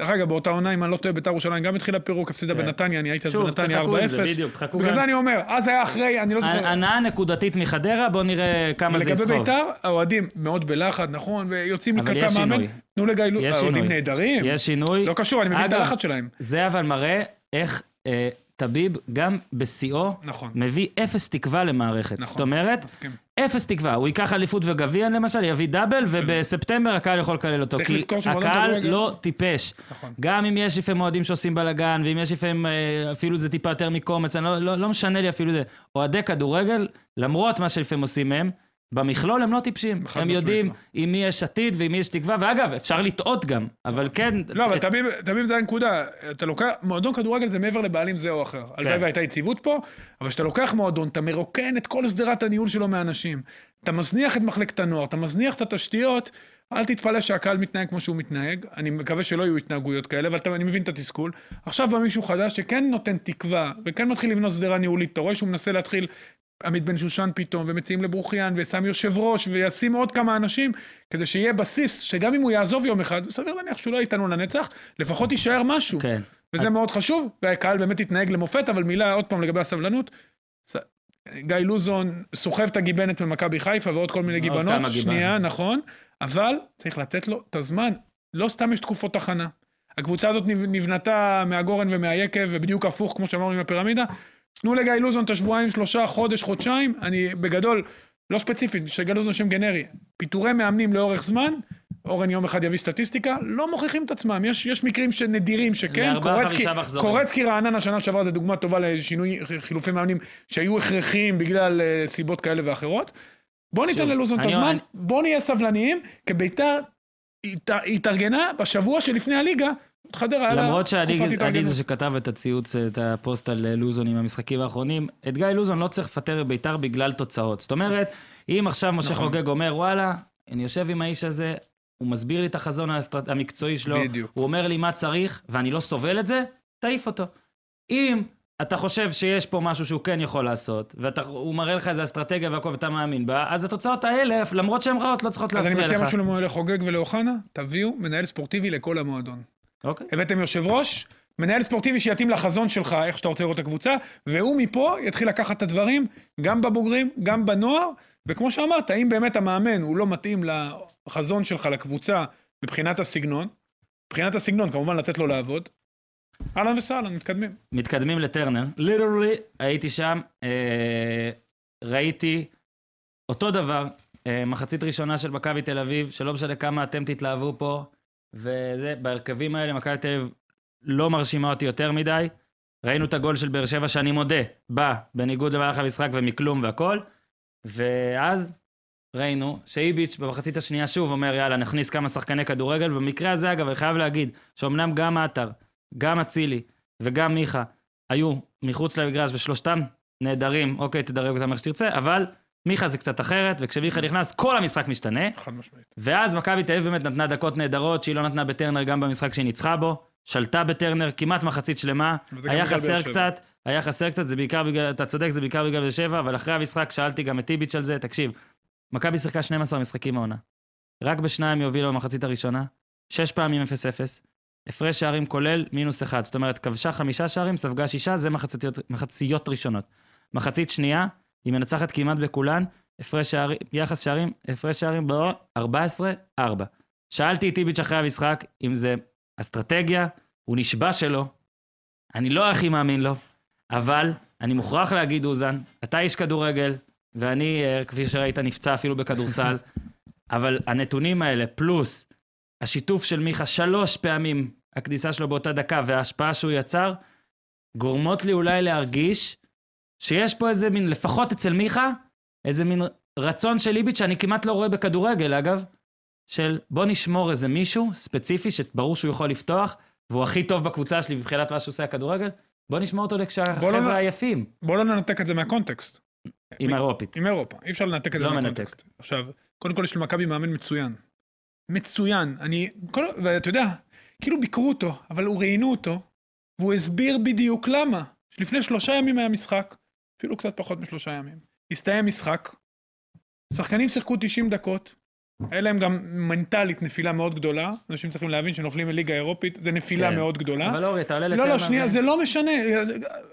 [SPEAKER 3] דרך אגב, באותה עונה, אם אני לא טועה, בית"ר ירושלים גם התחילה פירוק, הפסידה
[SPEAKER 1] כן.
[SPEAKER 3] בנתניה, אני הייתי אז בנתניה 4-0.
[SPEAKER 1] תחכו עם זה, בדיוק, תחכו
[SPEAKER 3] בגלל. זה אני אומר, אז היה אחרי, אני לא זוכר.
[SPEAKER 1] הנאה נקודתית מחדרה, בואו נראה כמה זה
[SPEAKER 3] לגבי
[SPEAKER 1] יסחוב.
[SPEAKER 3] בית"ר, האוהדים מאוד בלחץ, נכון, ויוצאים
[SPEAKER 1] יש
[SPEAKER 3] המאמן. תנו לגיא לוזון, האוהדים. נהדרים.
[SPEAKER 1] יש שינוי.
[SPEAKER 3] לא קשור, אני מבין את הלחץ שלהם.
[SPEAKER 1] זה אבל מראה איך אה, טביב, גם בשיאו,
[SPEAKER 3] נכון,
[SPEAKER 1] מביא אפס תקווה למערכת.
[SPEAKER 3] נכון.
[SPEAKER 1] זאת אומרת,
[SPEAKER 3] מסכים.
[SPEAKER 1] אפס תקווה. הוא ייקח אליפות וגביע למשל, יביא דאבל, ובספטמבר הקהל יכול לקלל אותו.
[SPEAKER 3] צריך
[SPEAKER 1] כי
[SPEAKER 3] לזכור שמועדון
[SPEAKER 1] הקהל לא טיפש.
[SPEAKER 3] נכון.
[SPEAKER 1] גם אם יש לפעמים אוהדים שעושים בלאגן, ואם יש לפעמים אה, אפילו זה טיפה יותר מקומץ, אני לא, לא, לא משנה לי אפילו זה. אוהדי כדורגל, למרות מה שלפעמים עושים מהם, במכלול הם לא טיפשים. הם יודעים
[SPEAKER 3] לא.
[SPEAKER 1] עם מי יש עתיד ועם מי יש תקווה, ואגב, אפשר לטעות גם, אבל כן...
[SPEAKER 3] לא, אבל תמיד, תמיד זה הנקודה. אתה לוקח, מועדון כדורגל זה מעבר לבעלים זה או אחר. הלוואי והייתה יציבות פה, אבל כשאתה לוקח מועדון, אתה מרוקן את כל שדרת הניהול שלו מאנשים. אתה מזניח את מחלקת הנוער, אתה מזניח את התשתיות, אל תתפלא שהקהל מתנהג כמו שהוא מתנהג. אני מקווה שלא יהיו התנהגויות כאלה, אבל אני מבין את התסכול. עכשיו בא מישהו חדש שכן נותן תקווה, וכן מתחיל לבנות שדרה ניהולית. אתה רואה שהוא מנסה להתחיל... עמית בן שושן פתאום, ומציעים לברוחיאן, ושם יושב ראש, וישים עוד כמה אנשים, כדי שיהיה בסיס, שגם אם הוא יעזוב יום אחד, סביר להניח שהוא לא איתנו לנצח, לפחות יישאר משהו.
[SPEAKER 1] כן.
[SPEAKER 3] וזה מאוד חשוב, והקהל באמת התנהג למופת, אבל מילה עוד פעם לגבי הסבלנות. גיא לוזון סוחב את הגיבנת ממכבי חיפה ועוד כל מיני גיבנות. שנייה, נכון, אבל צריך לתת לו את הזמן. לא סתם יש תקופות הכנה. הקבוצה הזאת נב- נבנתה מהגורן ומהיקב, ובדיוק הפוך, כמו שאמרנו עם הפירמידה. תנו לגיא לוזון את השבועיים, שלושה, חודש, חודשיים. אני בגדול, לא ספציפית, שגיא לוזון שם גנרי. פיטורי מאמנים לאורך זמן, אורן יום אחד יביא סטטיסטיקה, לא מוכיחים את עצמם. יש, יש מקרים שנדירים שכן, קורצקי. קורצקי רעננה שנה שעברה זה דוגמה טובה לשינוי חילופי מאמנים שהיו הכרחיים בגלל אה, סיבות כאלה ואחרות. בוא ניתן ללוזון את הזמן,
[SPEAKER 1] אני-
[SPEAKER 3] בוא נהיה סבלניים, כי ביתר הת- התארגנה בשבוע שלפני הליגה, חדרה היה לה
[SPEAKER 1] למרות שאני. זה שכתב את הציוץ, את הפוסט על אה, לוזון עם המשחקים האחרונים, את גיא לוזון לא צריך לפטר בביתר בגלל תוצאות. זאת אומרת, אם עכשיו משה
[SPEAKER 3] נכון.
[SPEAKER 1] חוגג אומר, וואלה, אני יושב עם האיש הזה, הוא מסביר לי את החזון האסטרט... המקצועי שלו,
[SPEAKER 3] בדיוק.
[SPEAKER 1] הוא אומר לי מה צריך, ואני לא סובל את זה, תעיף אותו. אם אתה חושב שיש פה משהו שהוא כן יכול לעשות, והוא מראה לך איזה אסטרטגיה והכל ואתה מאמין בה, אז התוצאות האלה, למרות שהן רעות, לא צריכות
[SPEAKER 3] אז אני
[SPEAKER 1] להפריע
[SPEAKER 3] מציע
[SPEAKER 1] לך.
[SPEAKER 3] משהו לחוגג ולאוחנה, תביאו מנהל ספורטיבי לכל המועדון.
[SPEAKER 1] אוקיי.
[SPEAKER 3] הבאתם יושב ראש, מנהל ספורטיבי שיתאים לחזון שלך, איך שאתה רוצה לראות את הקבוצה, והוא מפה יתחיל לקחת את הדברים, גם בבוגרים, גם בנוער, וכמו שאמרת, אם באמת המאמן הוא לא מתאים לחזון שלך, לקבוצה, מבחינת הסגנון, מבחינת הסגנון, כמובן לתת לו לעבוד, אהלן וסהלן, מתקדמים.
[SPEAKER 1] מתקדמים לטרנר, ליטרלי הייתי שם, אה, ראיתי אותו דבר, אה, מחצית ראשונה של מכבי תל אביב, שלא משנה כמה אתם תתלהבו פה, וזה, בהרכבים האלה מכבי תל אביב לא מרשימה אותי יותר מדי. ראינו את הגול של באר שבע, שאני מודה, בא בניגוד למהלך המשחק ומכלום והכל, ואז ראינו שאיביץ' במחצית השנייה שוב אומר, יאללה, נכניס כמה שחקני כדורגל, ובמקרה הזה, אגב, אני חייב להגיד, שאומנם גם עטר, גם אצילי וגם מיכה היו מחוץ למגרש, ושלושתם נהדרים, אוקיי, תדרג אותם איך שתרצה, אבל מיכה זה קצת אחרת, וכשמיכה נכנס, כל המשחק משתנה,
[SPEAKER 3] חד משמעית.
[SPEAKER 1] ואז מכבי תל אביב באמת נתנה דקות נהדרות, שהיא לא נתנה בטרנר גם במשחק שהיא ניצחה בו, שלטה בטרנר כמעט מחצית שלמה, היה חסר. קצת, היה חסר קצת, זה בעיקר בגלל, אתה צודק, זה בעיקר בגלל באר שבע, אבל אחרי המשחק שאלתי גם את טיביץ' על זה, תקשיב, מכבי שיחקה 12 משחקים העונה. רק בשניים היא הובילה במחצית הראשונה, שש פעמים 0-0, הפרש שערים כולל מינוס אחד, זאת אומרת, כבשה חמישה שערים, ספגה שישה, זה מחציות, מחציות ראשונות. מחצית שנייה, היא מנצחת כמעט בכולן, הפרש שערים, יחס שערים, הפרש שערים ב-14-4. שאלתי את טיביץ' אחרי המשחק אם זה אסטרטגיה, הוא נשבע שלא, אני לא הכי מאמין לו, אבל אני מוכרח להגיד, אוזן, אתה איש כדורגל, ואני, אה, כפי שראית, נפצע אפילו בכדורסל, *laughs* אבל הנתונים האלה, פלוס השיתוף של מיכה שלוש פעמים, הכניסה שלו באותה דקה וההשפעה שהוא יצר, גורמות לי אולי להרגיש שיש פה איזה מין, לפחות אצל מיכה, איזה מין רצון של איביץ' שאני כמעט לא רואה בכדורגל, אגב, של בוא נשמור איזה מישהו ספציפי, שברור שהוא יכול לפתוח, והוא הכי טוב בקבוצה שלי מבחינת מה שהוא עושה הכדורגל, בוא נשמור אותו
[SPEAKER 3] לא
[SPEAKER 1] כשהחבר'ה היפים,
[SPEAKER 3] בוא לא ננתק את זה מהקונטקסט.
[SPEAKER 1] עם האירופית.
[SPEAKER 3] עם אירופה, אי אפשר לנתק את זה
[SPEAKER 1] לא
[SPEAKER 3] מהקונטקסט. עכשיו, קודם כל יש למכבי מאמן מצוין. מצוין. אני, כל, ואתה יודע, כאילו ביקרו אותו, אבל הוא ראיינו אותו, והוא הסביר בדיוק למה. לפני שלושה ימים היה משחק, אפילו קצת פחות משלושה ימים. הסתיים משחק, שחקנים שיחקו 90 דקות, היה להם גם מנטלית נפילה מאוד גדולה. אנשים צריכים להבין שנופלים מליגה אירופית, זה נפילה
[SPEAKER 1] כן.
[SPEAKER 3] מאוד גדולה.
[SPEAKER 1] אבל אורי, אתה עולה
[SPEAKER 3] לא,
[SPEAKER 1] לתל
[SPEAKER 3] לא, שנייה. זה לא משנה,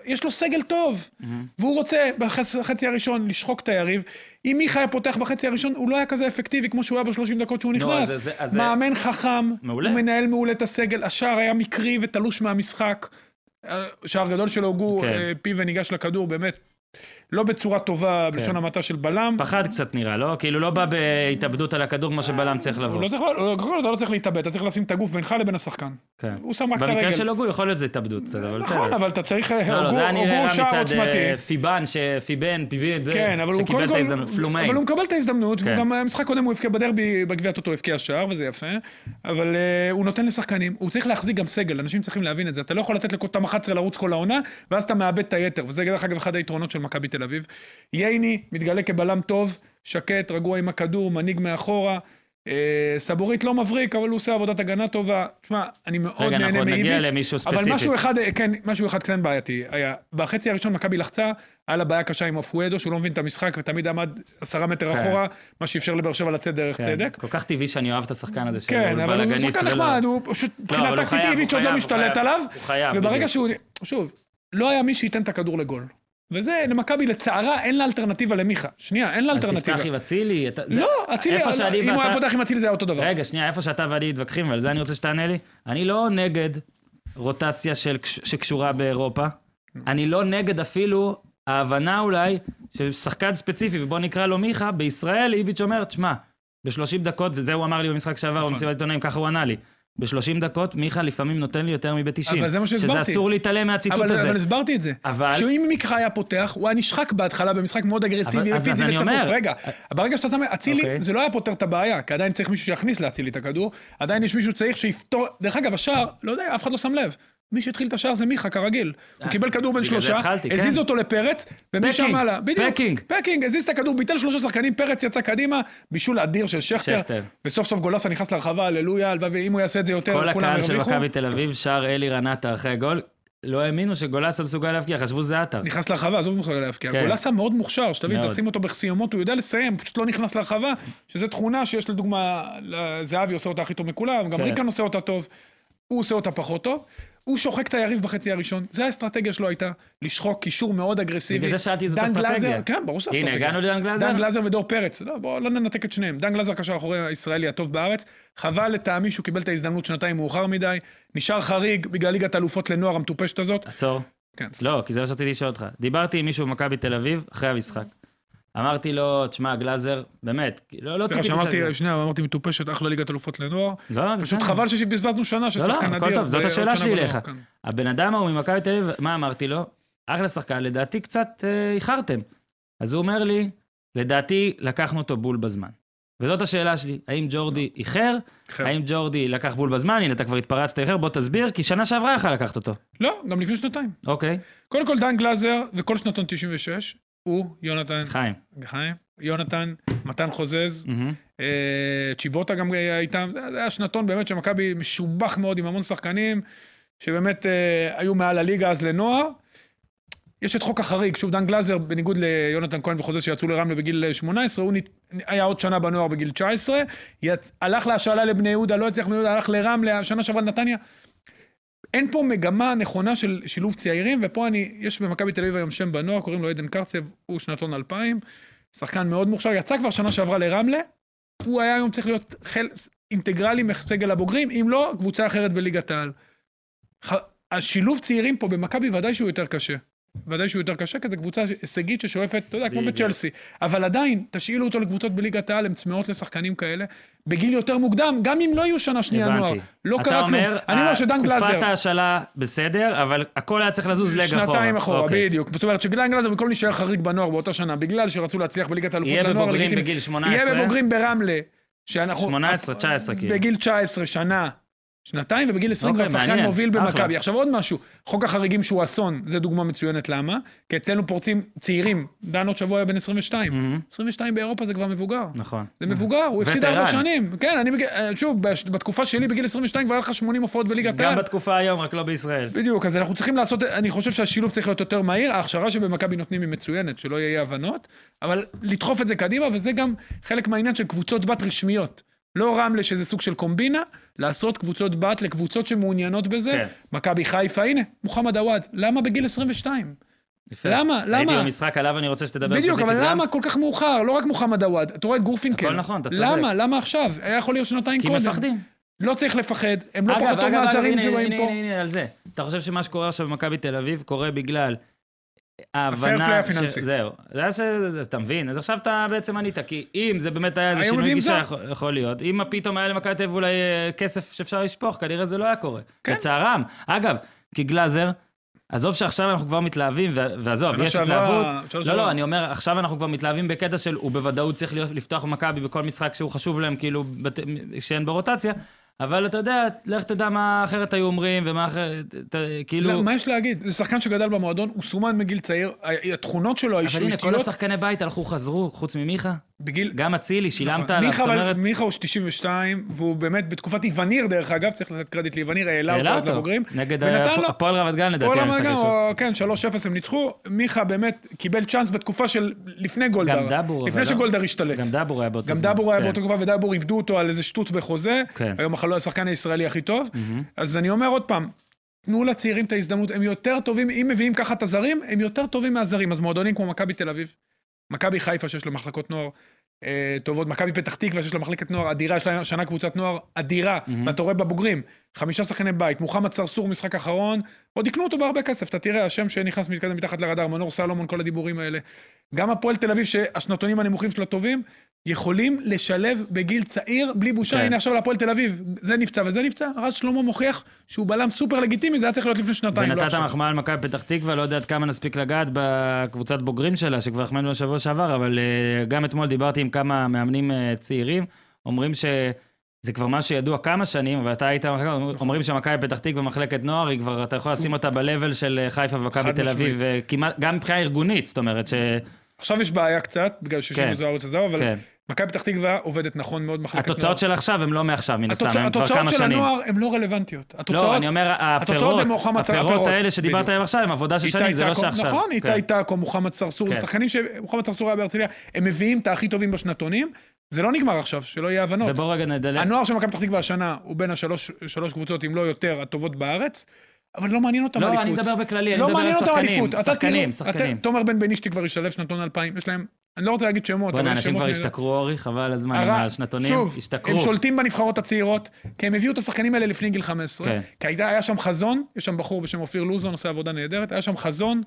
[SPEAKER 3] יש לו סגל טוב,
[SPEAKER 1] מהמם.
[SPEAKER 3] והוא רוצה בחצי הראשון לשחוק את היריב. אם מיכה היה פותח בחצי הראשון, הוא לא היה כזה אפקטיבי כמו שהוא היה בשלושים דקות שהוא
[SPEAKER 1] נו,
[SPEAKER 3] נכנס.
[SPEAKER 1] אז זה- אז זה-
[SPEAKER 3] מאמן חכם,
[SPEAKER 1] מעולה.
[SPEAKER 3] הוא מנהל מעולה את הסגל, השער היה מקרי ותלוש מהמשחק. שער גדול של הוגו,
[SPEAKER 1] כן.
[SPEAKER 3] אה, פיו וניגש לכדור, באמת, לא בצורה טובה, בלשון המעטה של בלם.
[SPEAKER 1] פחד קצת נראה, לא? כאילו לא בא בהתאבדות על הכדור כמו שבלם צריך
[SPEAKER 3] הוא
[SPEAKER 1] לבוא.
[SPEAKER 3] לא צריך, לא- כל אתה לא צריך להתאבד, אתה צריך לשים את הגוף בינך לבין השחקן.
[SPEAKER 1] כן.
[SPEAKER 3] הוא שם רק את הרגל.
[SPEAKER 1] במקרה של הוגו יכול להיות זה התאבדות קצת, אבל בסדר.
[SPEAKER 3] נכון, אבל אתה צריך,
[SPEAKER 1] לא, לא,
[SPEAKER 3] הוגו
[SPEAKER 1] זה היה
[SPEAKER 3] הוגו
[SPEAKER 1] נראה
[SPEAKER 3] שער
[SPEAKER 1] מצד
[SPEAKER 3] עוצמתי.
[SPEAKER 1] אה, פיבן, שפיבן, פיבן,
[SPEAKER 3] כן, אבל הוא קודם כל,
[SPEAKER 1] פלומיין.
[SPEAKER 3] אבל הוא מקבל את ההזדמנות,
[SPEAKER 1] כן.
[SPEAKER 3] וגם המשחק קודם הוא הבקיע בדרבי, בגביע הטוטו הבקיע שער, וזה יפה, אבל הוא נותן לשחקנים, הוא צריך להחזיק גם סגל, אנשים צריכים להבין את זה, אתה לא יכול לתת לכותם 11 לרוץ כל העונה, ואז אתה מאבד את היתר, וזה דרך אגב אחד היתרונות של מכבי תל אביב. ייני מתגלה כבלם טוב, שקט, רגוע עם הכדור, מנהיג מאחורה. אה, סבורית לא מבריק, אבל הוא עושה עבודת הגנה טובה. תשמע, אני מאוד
[SPEAKER 1] רגע,
[SPEAKER 3] נהנה
[SPEAKER 1] אנחנו עוד
[SPEAKER 3] מאיביץ'.
[SPEAKER 1] נגיע למישהו
[SPEAKER 3] אבל
[SPEAKER 1] ספציפי.
[SPEAKER 3] משהו אחד, אה, כן, משהו אחד כן בעייתי היה. בחצי הראשון מכבי לחצה, היה לה בעיה קשה עם אופואדו, שהוא לא מבין את המשחק ותמיד עמד עשרה מטר
[SPEAKER 1] כן.
[SPEAKER 3] אחורה, מה שאפשר לבאר שבע לצאת דרך
[SPEAKER 1] כן,
[SPEAKER 3] צדק.
[SPEAKER 1] כל כך טבעי שאני אוהב את השחקן הזה,
[SPEAKER 3] כן, אבל הוא שחקן
[SPEAKER 1] ולא-
[SPEAKER 3] נחמד, הוא פשוט,
[SPEAKER 1] לא,
[SPEAKER 3] מבחינה
[SPEAKER 1] אבל הוא
[SPEAKER 3] טקטית איביץ' עוד לא משתלט. עליו, וברגע. שהוא, שוב, לא היה מי שייתן את הכדור לגול. וזה, למכבי, לצערה, אין לה אלטרנטיבה למיכה. שנייה, אין לה
[SPEAKER 1] אז
[SPEAKER 3] אלטרנטיבה.
[SPEAKER 1] תפתח עם אצילי. אתה- זה-
[SPEAKER 3] לא, אצילי,
[SPEAKER 1] איפה שאני
[SPEAKER 3] אם הוא היה פותח עם אצילי זה היה אותו דבר.
[SPEAKER 1] רגע, שנייה, איפה שאתה ואני מתווכחים, ועל זה אני רוצה שתענה לי. אני לא נגד רוטציה של, שקשורה באירופה. אני לא נגד אפילו ההבנה אולי של שחקן ספציפי, ובוא נקרא לו מיכה, בישראל איביץ' אומר, תשמע, ב-30 דקות, וזה הוא אמר לי במשחק שעבר,
[SPEAKER 3] נכון.
[SPEAKER 1] במסיבת עיתונאים, ככה הוא ענה לי. ב-30 דקות מיכה לפעמים נותן לי יותר מב-90.
[SPEAKER 3] אבל זה מה
[SPEAKER 1] שזה
[SPEAKER 3] שהסברתי.
[SPEAKER 1] אסור להתעלם מהציטוט
[SPEAKER 3] אבל,
[SPEAKER 1] הזה.
[SPEAKER 3] אבל הסברתי את זה.
[SPEAKER 1] אבל-
[SPEAKER 3] שאם מיכה היה פותח, הוא היה נשחק בהתחלה במשחק מאוד אגרסיבי,
[SPEAKER 1] אבל-
[SPEAKER 3] ופיזי וצפוף.
[SPEAKER 1] אומר-
[SPEAKER 3] רגע, ברגע שאתה שם אצילי,
[SPEAKER 1] אוקיי.
[SPEAKER 3] זה לא היה פותר את הבעיה, כי עדיין צריך מישהו שיכניס לאצילי את הכדור, עדיין יש מישהו צריך שיפתור, דרך אגב, השער, לא יודע, אף אחד לא שם לב. מי שהתחיל את השער זה מיכה, כרגיל. הוא
[SPEAKER 1] אה,
[SPEAKER 3] קיבל כדור בין שלושה,
[SPEAKER 1] התחלתי,
[SPEAKER 3] הזיז
[SPEAKER 1] כן.
[SPEAKER 3] אותו לפרץ, ומשם הלאה. בדיוק.
[SPEAKER 1] fucking.
[SPEAKER 3] fucking, הזיז את הכדור, ביטל שלושה שחקנים, פרץ יצא קדימה, בישול אדיר של שכטר. וסוף סוף גולסה נכנס לרחבה, הללויה, הלוואי ואם הוא יעשה את זה יותר,
[SPEAKER 1] כל
[SPEAKER 3] כולם
[SPEAKER 1] הקהל של
[SPEAKER 3] ירוויחו.
[SPEAKER 1] מכבי תל אביב שר אלי רנטה אחרי הגול. לא האמינו שגולסה מסוגל להבקיע, חשבו זה עטר.
[SPEAKER 3] נכנס לרחבה, עזוב אותך להבקיע.
[SPEAKER 1] כן.
[SPEAKER 3] גולסה מאוד מוכשר, שתבין,
[SPEAKER 1] מאוד.
[SPEAKER 3] תשים אותו בסיומות, הוא יודע לסיים, פשוט לא נכנס לרחבה, שזו תכונה שיש לדוגמה, זהבי עושה אותה הכי טוב מכולם, גם
[SPEAKER 1] כן.
[SPEAKER 3] ריקן עושה אותה טוב, הוא עושה אותה פחות טוב. הוא שוחק את היריב בחצי הראשון, זה האסטרטגיה שלו הייתה, לשחוק קישור מאוד אגרסיבי.
[SPEAKER 1] בגלל זה שאלתי זאת אסטרטגיה.
[SPEAKER 3] כן, ברור שזו
[SPEAKER 1] הנה,
[SPEAKER 3] אסטרטגיה.
[SPEAKER 1] הגענו לדן גלאזר?
[SPEAKER 3] דן גלאזר ודור פרץ, לא, בואו לא ננתק את שניהם. דן גלאזר קשר אחורי הישראלי הטוב בארץ, חבל לטעמי שהוא קיבל את ההזדמנות שנתיים מאוחר מדי, נשאר חריג בגלל ליגת האלופות לנוער המטופשת הזאת.
[SPEAKER 1] עצור.
[SPEAKER 3] כן,
[SPEAKER 1] לא, כי זה מה שרציתי לשאול אותך. דיברתי עם מישהו במכבי תל אביב אחרי המשחק. אמרתי לו, תשמע, גלאזר, באמת, לא לא ציפיתי
[SPEAKER 3] שאמרתי, שנייה, אמרתי מטופשת, אחלה ליגת אלופות לנוער.
[SPEAKER 1] לא,
[SPEAKER 3] פשוט
[SPEAKER 1] בסדר.
[SPEAKER 3] חבל שבזבזנו שנה של
[SPEAKER 1] לא, לא,
[SPEAKER 3] שחקן
[SPEAKER 1] הכל. טוב, זאת השאלה שלי אליך. הבן אדם ההוא ממכבי תל אביב, מה אמרתי לו? אחלה שחקן, לדעתי קצת אה, איחרתם. אז הוא אומר לי, לדעתי לקחנו אותו בול בזמן. וזאת השאלה שלי, האם ג'ורדי איחר?
[SPEAKER 3] אחר.
[SPEAKER 1] האם ג'ורדי לקח בול בזמן? הנה, אתה כבר התפרצת איחר, בוא תסביר, כי שנה שעברה יכל לקחת אותו.
[SPEAKER 3] לא, גם לפני שנתיים.
[SPEAKER 1] אוקיי,
[SPEAKER 3] קודם כל, דן גלאזר וכל שנתון 96, הוא, יונתן,
[SPEAKER 1] חיים.
[SPEAKER 3] חיים, יונתן, מתן חוזז. אה, צ'יבוטה גם היה איתם, זה היה שנתון באמת שמכבי משובח מאוד עם המון שחקנים, שבאמת אה, היו מעל הליגה אז לנוער. יש את חוק החריג, שוב, דן גלאזר, בניגוד ליונתן כהן וחוזז שיצאו לרמלה בגיל 18, הוא נת... היה עוד שנה בנוער בגיל 19, יצ... הלך להשאלה לבני יהודה, לא הצליח בני יהודה, הלך לרמלה, שנה שעברה לנתניה. אין פה מגמה נכונה של שילוב צעירים, ופה אני, יש במכבי תל אביב היום שם בנוער, קוראים לו עדן קרצב, הוא שנתון 2000, שחקן מאוד מוכשר, יצא כבר שנה שעברה לרמלה, הוא היה היום צריך להיות חל... אינטגרלי מסגל הבוגרים, אם לא, קבוצה אחרת בליגת העל. השילוב צעירים פה במכבי ודאי שהוא יותר קשה. ודאי שהוא יותר קשה, כי זו קבוצה הישגית ששואפת, אתה יודע, כמו. בצ'לסי. אבל עדיין, תשאילו אותו לקבוצות בליגת העל, הן צמאות לשחקנים כאלה, בגיל יותר מוקדם, גם אם לא יהיו שנה שנייה נוער. לא קרה כלום. אני אומר שדן
[SPEAKER 1] תקופת
[SPEAKER 3] גלאזר,
[SPEAKER 1] ההשאלה בסדר, אבל הכל היה צריך לזוז לג אחורה.
[SPEAKER 3] שנתיים אחורה,
[SPEAKER 1] אוקיי.
[SPEAKER 3] בדיוק. זאת אומרת שדן גלאזר במקום להישאר חריג בנוער באותה שנה, בגלל שרצו להצליח בליגת האלופות לנוער,
[SPEAKER 1] בבוגרים
[SPEAKER 3] לגיטימי.
[SPEAKER 1] בגיל 18.
[SPEAKER 3] יהיה בבוגרים ברמלה. שאנחנו...
[SPEAKER 1] 18, 19 כאילו.
[SPEAKER 3] בגיל 19 שנה, שנתיים, ובגיל 20 כבר
[SPEAKER 1] אוקיי,
[SPEAKER 3] שחקן
[SPEAKER 1] מעניין,
[SPEAKER 3] מוביל. במכבי. עכשיו עוד משהו, חוק החריגים שהוא אסון, זה דוגמה מצוינת למה? כי אצלנו פורצים צעירים, דן עוד שבוע היה בן 22.
[SPEAKER 1] מהמם,
[SPEAKER 3] 22 באירופה זה כבר מבוגר.
[SPEAKER 1] נכון.
[SPEAKER 3] זה מבוגר, הוא הפסיד. ארבע שנים. כן, אני, בג- שוב, בתקופה שלי בגיל 22 כבר היה לך 80 הופעות בליגת
[SPEAKER 1] גם
[SPEAKER 3] העל.
[SPEAKER 1] בתקופה היום, רק לא בישראל.
[SPEAKER 3] בדיוק, אז אנחנו צריכים לעשות, אני חושב שהשילוב צריך להיות יותר מהיר, ההכשרה שבמכבי נותנים היא מצוינת, שלא יהיה הבנות, אבל לדחוף את זה קדימה, וזה גם חלק מהעניין של קבוצות בת רשמיות. לא רמלה שזה סוג של קומבינה, לעשות קבוצות בת לקבוצות שמעוניינות בזה.
[SPEAKER 1] כן.
[SPEAKER 3] מכבי חיפה, הנה, מוחמד עוואד, למה בגיל 22?
[SPEAKER 1] יפה.
[SPEAKER 3] למה?
[SPEAKER 1] הייתי
[SPEAKER 3] למה?
[SPEAKER 1] במשחק עליו, אני רוצה שתדבר
[SPEAKER 3] בדיוק, אבל. למה כל כך מאוחר? לא רק מוחמד עוואד, אתה רואה את גורפינקל.
[SPEAKER 1] הכל נכון, אתה צודק.
[SPEAKER 3] למה? למה עכשיו? היה יכול להיות שנתיים
[SPEAKER 1] כי
[SPEAKER 3] קודם.
[SPEAKER 1] מפחדים.
[SPEAKER 3] לא צריך לפחד, הם לא
[SPEAKER 1] אגב,
[SPEAKER 3] פחות טוב
[SPEAKER 1] אגב, אגב,
[SPEAKER 3] מהזרים
[SPEAKER 1] הנה,
[SPEAKER 3] שבאים
[SPEAKER 1] הנה,
[SPEAKER 3] פה.
[SPEAKER 1] הנה, הנה, על זה. אתה חושב שמה שקורה עכשיו במכבי תל אביב קורה בגלל ההבנה... ש- זהו. זה היה ש... זה- אתה מבין? אז עכשיו אתה בעצם ענית, כי אם זה באמת היה איזה שינוי גישה. יכול- יכול להיות. אם פתאום היה למכבי תל אביב אולי אה, כסף שאפשר לשפוך, כנראה זה לא היה קורה.
[SPEAKER 3] כן.
[SPEAKER 1] לצערם. אגב, כי גלאזר... עזוב שעכשיו אנחנו כבר מתלהבים, ועזוב, יש התלהבות. לא,
[SPEAKER 3] שעברה.
[SPEAKER 1] לא, אני אומר, עכשיו אנחנו כבר מתלהבים בקטע של הוא בוודאות צריך לפתוח במכבי בכל משחק שהוא חשוב להם, כאילו, שאין ברוטציה, אבל אתה יודע, לך תדע מה אחרת היו אומרים, ומה אחרת, ת- כאילו...
[SPEAKER 3] לא, מה יש להגיד? זה שחקן שגדל במועדון, הוא סומן מגיל צעיר, התכונות שלו,
[SPEAKER 1] אבל הנה, כל
[SPEAKER 3] האישיותיות,
[SPEAKER 1] השחקני בית הלכו, חזרו, חוץ ממיכה.
[SPEAKER 3] בגיל...
[SPEAKER 1] גם אצילי, שילמת
[SPEAKER 3] נכון.
[SPEAKER 1] עליו, זאת אומרת,
[SPEAKER 3] מיכה הוא 92, והוא באמת בתקופת איווניר, דרך אגב, צריך לתת קרדיט לאיווניר, העלה אותו אז. לבוגרים.
[SPEAKER 1] נגד
[SPEAKER 3] לו-
[SPEAKER 1] הפועל רמת גן, לדעתי, המשחק הראשון.
[SPEAKER 3] כן, 3-0 הם ניצחו, מיכה באמת קיבל צ'אנס בתקופה של לפני גולדהר.
[SPEAKER 1] גם דבור,
[SPEAKER 3] לפני
[SPEAKER 1] לא.
[SPEAKER 3] שגולדהר השתלט.
[SPEAKER 1] גם דבור היה באותו
[SPEAKER 3] גם
[SPEAKER 1] זמן.
[SPEAKER 3] דבור היה
[SPEAKER 1] כן.
[SPEAKER 3] באותו תקופה, ודבור איבדו אותו על איזה שטות בחוזה.
[SPEAKER 1] כן.
[SPEAKER 3] היום החלו השחקן הישראלי הכי טוב. אז אני אומר עוד פעם, תנו לצעירים את ההזדמנות, הם יותר טובים, אם מביאים ככה את הזרים, הם יותר טובים מהזרים. אז מועדונים כמו מכבי תל אביב, מכבי חיפה שיש לה מחלקות נוער אה, טובות, מכבי פתח תקווה שיש לה מחלקת נוער אדירה, יש לה שנה קבוצת נוער אדירה,
[SPEAKER 1] מהמם.
[SPEAKER 3] ואתה רואה בבוגרים, חמישה שחקני בית, מוחמד צרצור משחק אחרון, עוד יקנו אותו בהרבה כסף, אתה תראה, השם שנכנס מתקדם מתחת לרדאר, מנור סלומון, כל הדיבורים האלה. גם הפועל תל אביב, שהשנתונים הנמוכים שלה טובים, יכולים לשלב בגיל צעיר, בלי בושה,
[SPEAKER 1] כן.
[SPEAKER 3] הנה עכשיו להפועל תל אביב, זה נפצע וזה נפצע, רז שלמה מוכיח שהוא בלם סופר לגיטימי, זה היה צריך להיות לפני שנתיים, לא
[SPEAKER 1] ונתת
[SPEAKER 3] עכשיו.
[SPEAKER 1] מחמאה על מכבי פתח תקווה, לא יודע עד כמה נספיק לגעת בקבוצת בוגרים שלה, שכבר החמאנו לשבוע שעבר, אבל אה, גם אתמול דיברתי עם כמה מאמנים אה, צעירים, אומרים שזה כבר מה שידוע כמה שנים, ואתה היית, אומרים שמכבי פתח תקווה מחלקת נוער, היא כבר, אתה יכול לשים אותה ב-level של אה, חיפה ומכבי תל אביב. וכמעט, גם מבחינה ארגונית, זאת אומרת ש...
[SPEAKER 3] עכשיו יש בעיה קצת, בגלל
[SPEAKER 1] כן.
[SPEAKER 3] ששינו זוארץ עזב, אבל
[SPEAKER 1] כן.
[SPEAKER 3] מכבי פתח תקווה עובדת נכון מאוד מחלקת נוער.
[SPEAKER 1] התוצאות של עכשיו הן לא מעכשיו, מן הסתם, הן כבר
[SPEAKER 3] התוצאות
[SPEAKER 1] כמה
[SPEAKER 3] של
[SPEAKER 1] שנים.
[SPEAKER 3] הנוער הן לא רלוונטיות.
[SPEAKER 1] לא,
[SPEAKER 3] התוצאות,
[SPEAKER 1] אני אומר,
[SPEAKER 3] התוצאות
[SPEAKER 1] הפירות, הפירות האלה שדיברת. עליהם עכשיו, הם עבודה של שנים, זה לא שעכשיו.
[SPEAKER 3] נכון,
[SPEAKER 1] כן.
[SPEAKER 3] איתי טקו, מוחמד צרצור,
[SPEAKER 1] כן.
[SPEAKER 3] שחקנים שמוחמד צרצור היה בהרצליה, הם מביאים את הכי טובים בשנתונים, זה לא נגמר עכשיו, שלא יהיה הבנות.
[SPEAKER 1] ובוא רגע נדלג.
[SPEAKER 3] הנוער של מכבי פתח תקווה השנה הוא בין השלוש שלוש קבוצות, אם לא יותר, הטובות בארץ, אבל לא מעניין אותם
[SPEAKER 1] לא,
[SPEAKER 3] אליפות.
[SPEAKER 1] אני מדבר בכללי, אני
[SPEAKER 3] לא
[SPEAKER 1] מדבר על שחקנים, שחקנים,
[SPEAKER 3] תראו,
[SPEAKER 1] שחקנים.
[SPEAKER 3] תומר בן בנישתי כבר ישלב שנתון 2000, יש להם, אני לא רוצה להגיד שמות,
[SPEAKER 1] בוא'נה, אנשים כבר. השתכרו, אורי, חבל על הזמן, עם השנתונים,
[SPEAKER 3] שוב,
[SPEAKER 1] השתכרו.
[SPEAKER 3] הם שולטים בנבחרות הצעירות, כי הם הביאו את השחקנים האלה לפני גיל 15.
[SPEAKER 1] כן.
[SPEAKER 3] כי הייתה, היה שם חזון, יש שם בחור בשם אופיר לוזון, עושה עבודה נהדרת, היה שם חזון,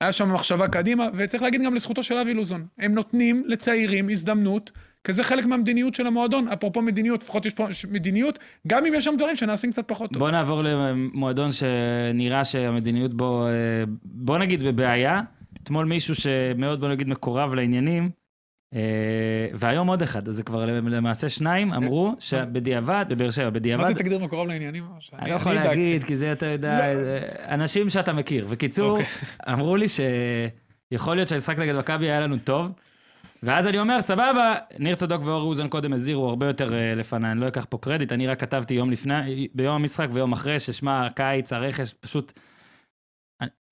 [SPEAKER 3] היה שם מחשבה קדימה, וצריך להגיד גם לזכותו של אבי לוזון. הם נותנים לצעירים הזדמנות, כי זה חלק מהמדיניות של המועדון. אפרופו מדיניות, לפחות יש פה מדיניות, גם אם יש שם דברים שנעשים קצת פחות טוב.
[SPEAKER 1] בוא נעבור למועדון שנראה שהמדיניות בו, אה, בוא נגיד בבעיה. אתמול מישהו שמאוד, בוא נגיד, מקורב לעניינים, אה, והיום עוד אחד, אז זה כבר למעשה שניים, אמרו שבדיעבד, בבאר שבע,
[SPEAKER 3] מה
[SPEAKER 1] בדיעבד,
[SPEAKER 3] זה תגדיר מקורב לעניינים?
[SPEAKER 1] אני לא יכול להגיד, כי זה אתה יודע,
[SPEAKER 3] לא.
[SPEAKER 1] אה, אנשים שאתה מכיר. בקיצור,
[SPEAKER 3] אוקיי.
[SPEAKER 1] אמרו לי שיכול להיות שהמשחק נגד מכבי היה לנו טוב, ואז אני אומר, סבבה, ניר צדוק ואורי אוזן קודם הזהירו הרבה יותר אה, לפניי, אני לא אקח פה קרדיט, אני רק כתבתי יום לפני, ביום המשחק ויום אחרי, ששמע, הקיץ, הרכש, פשוט אה,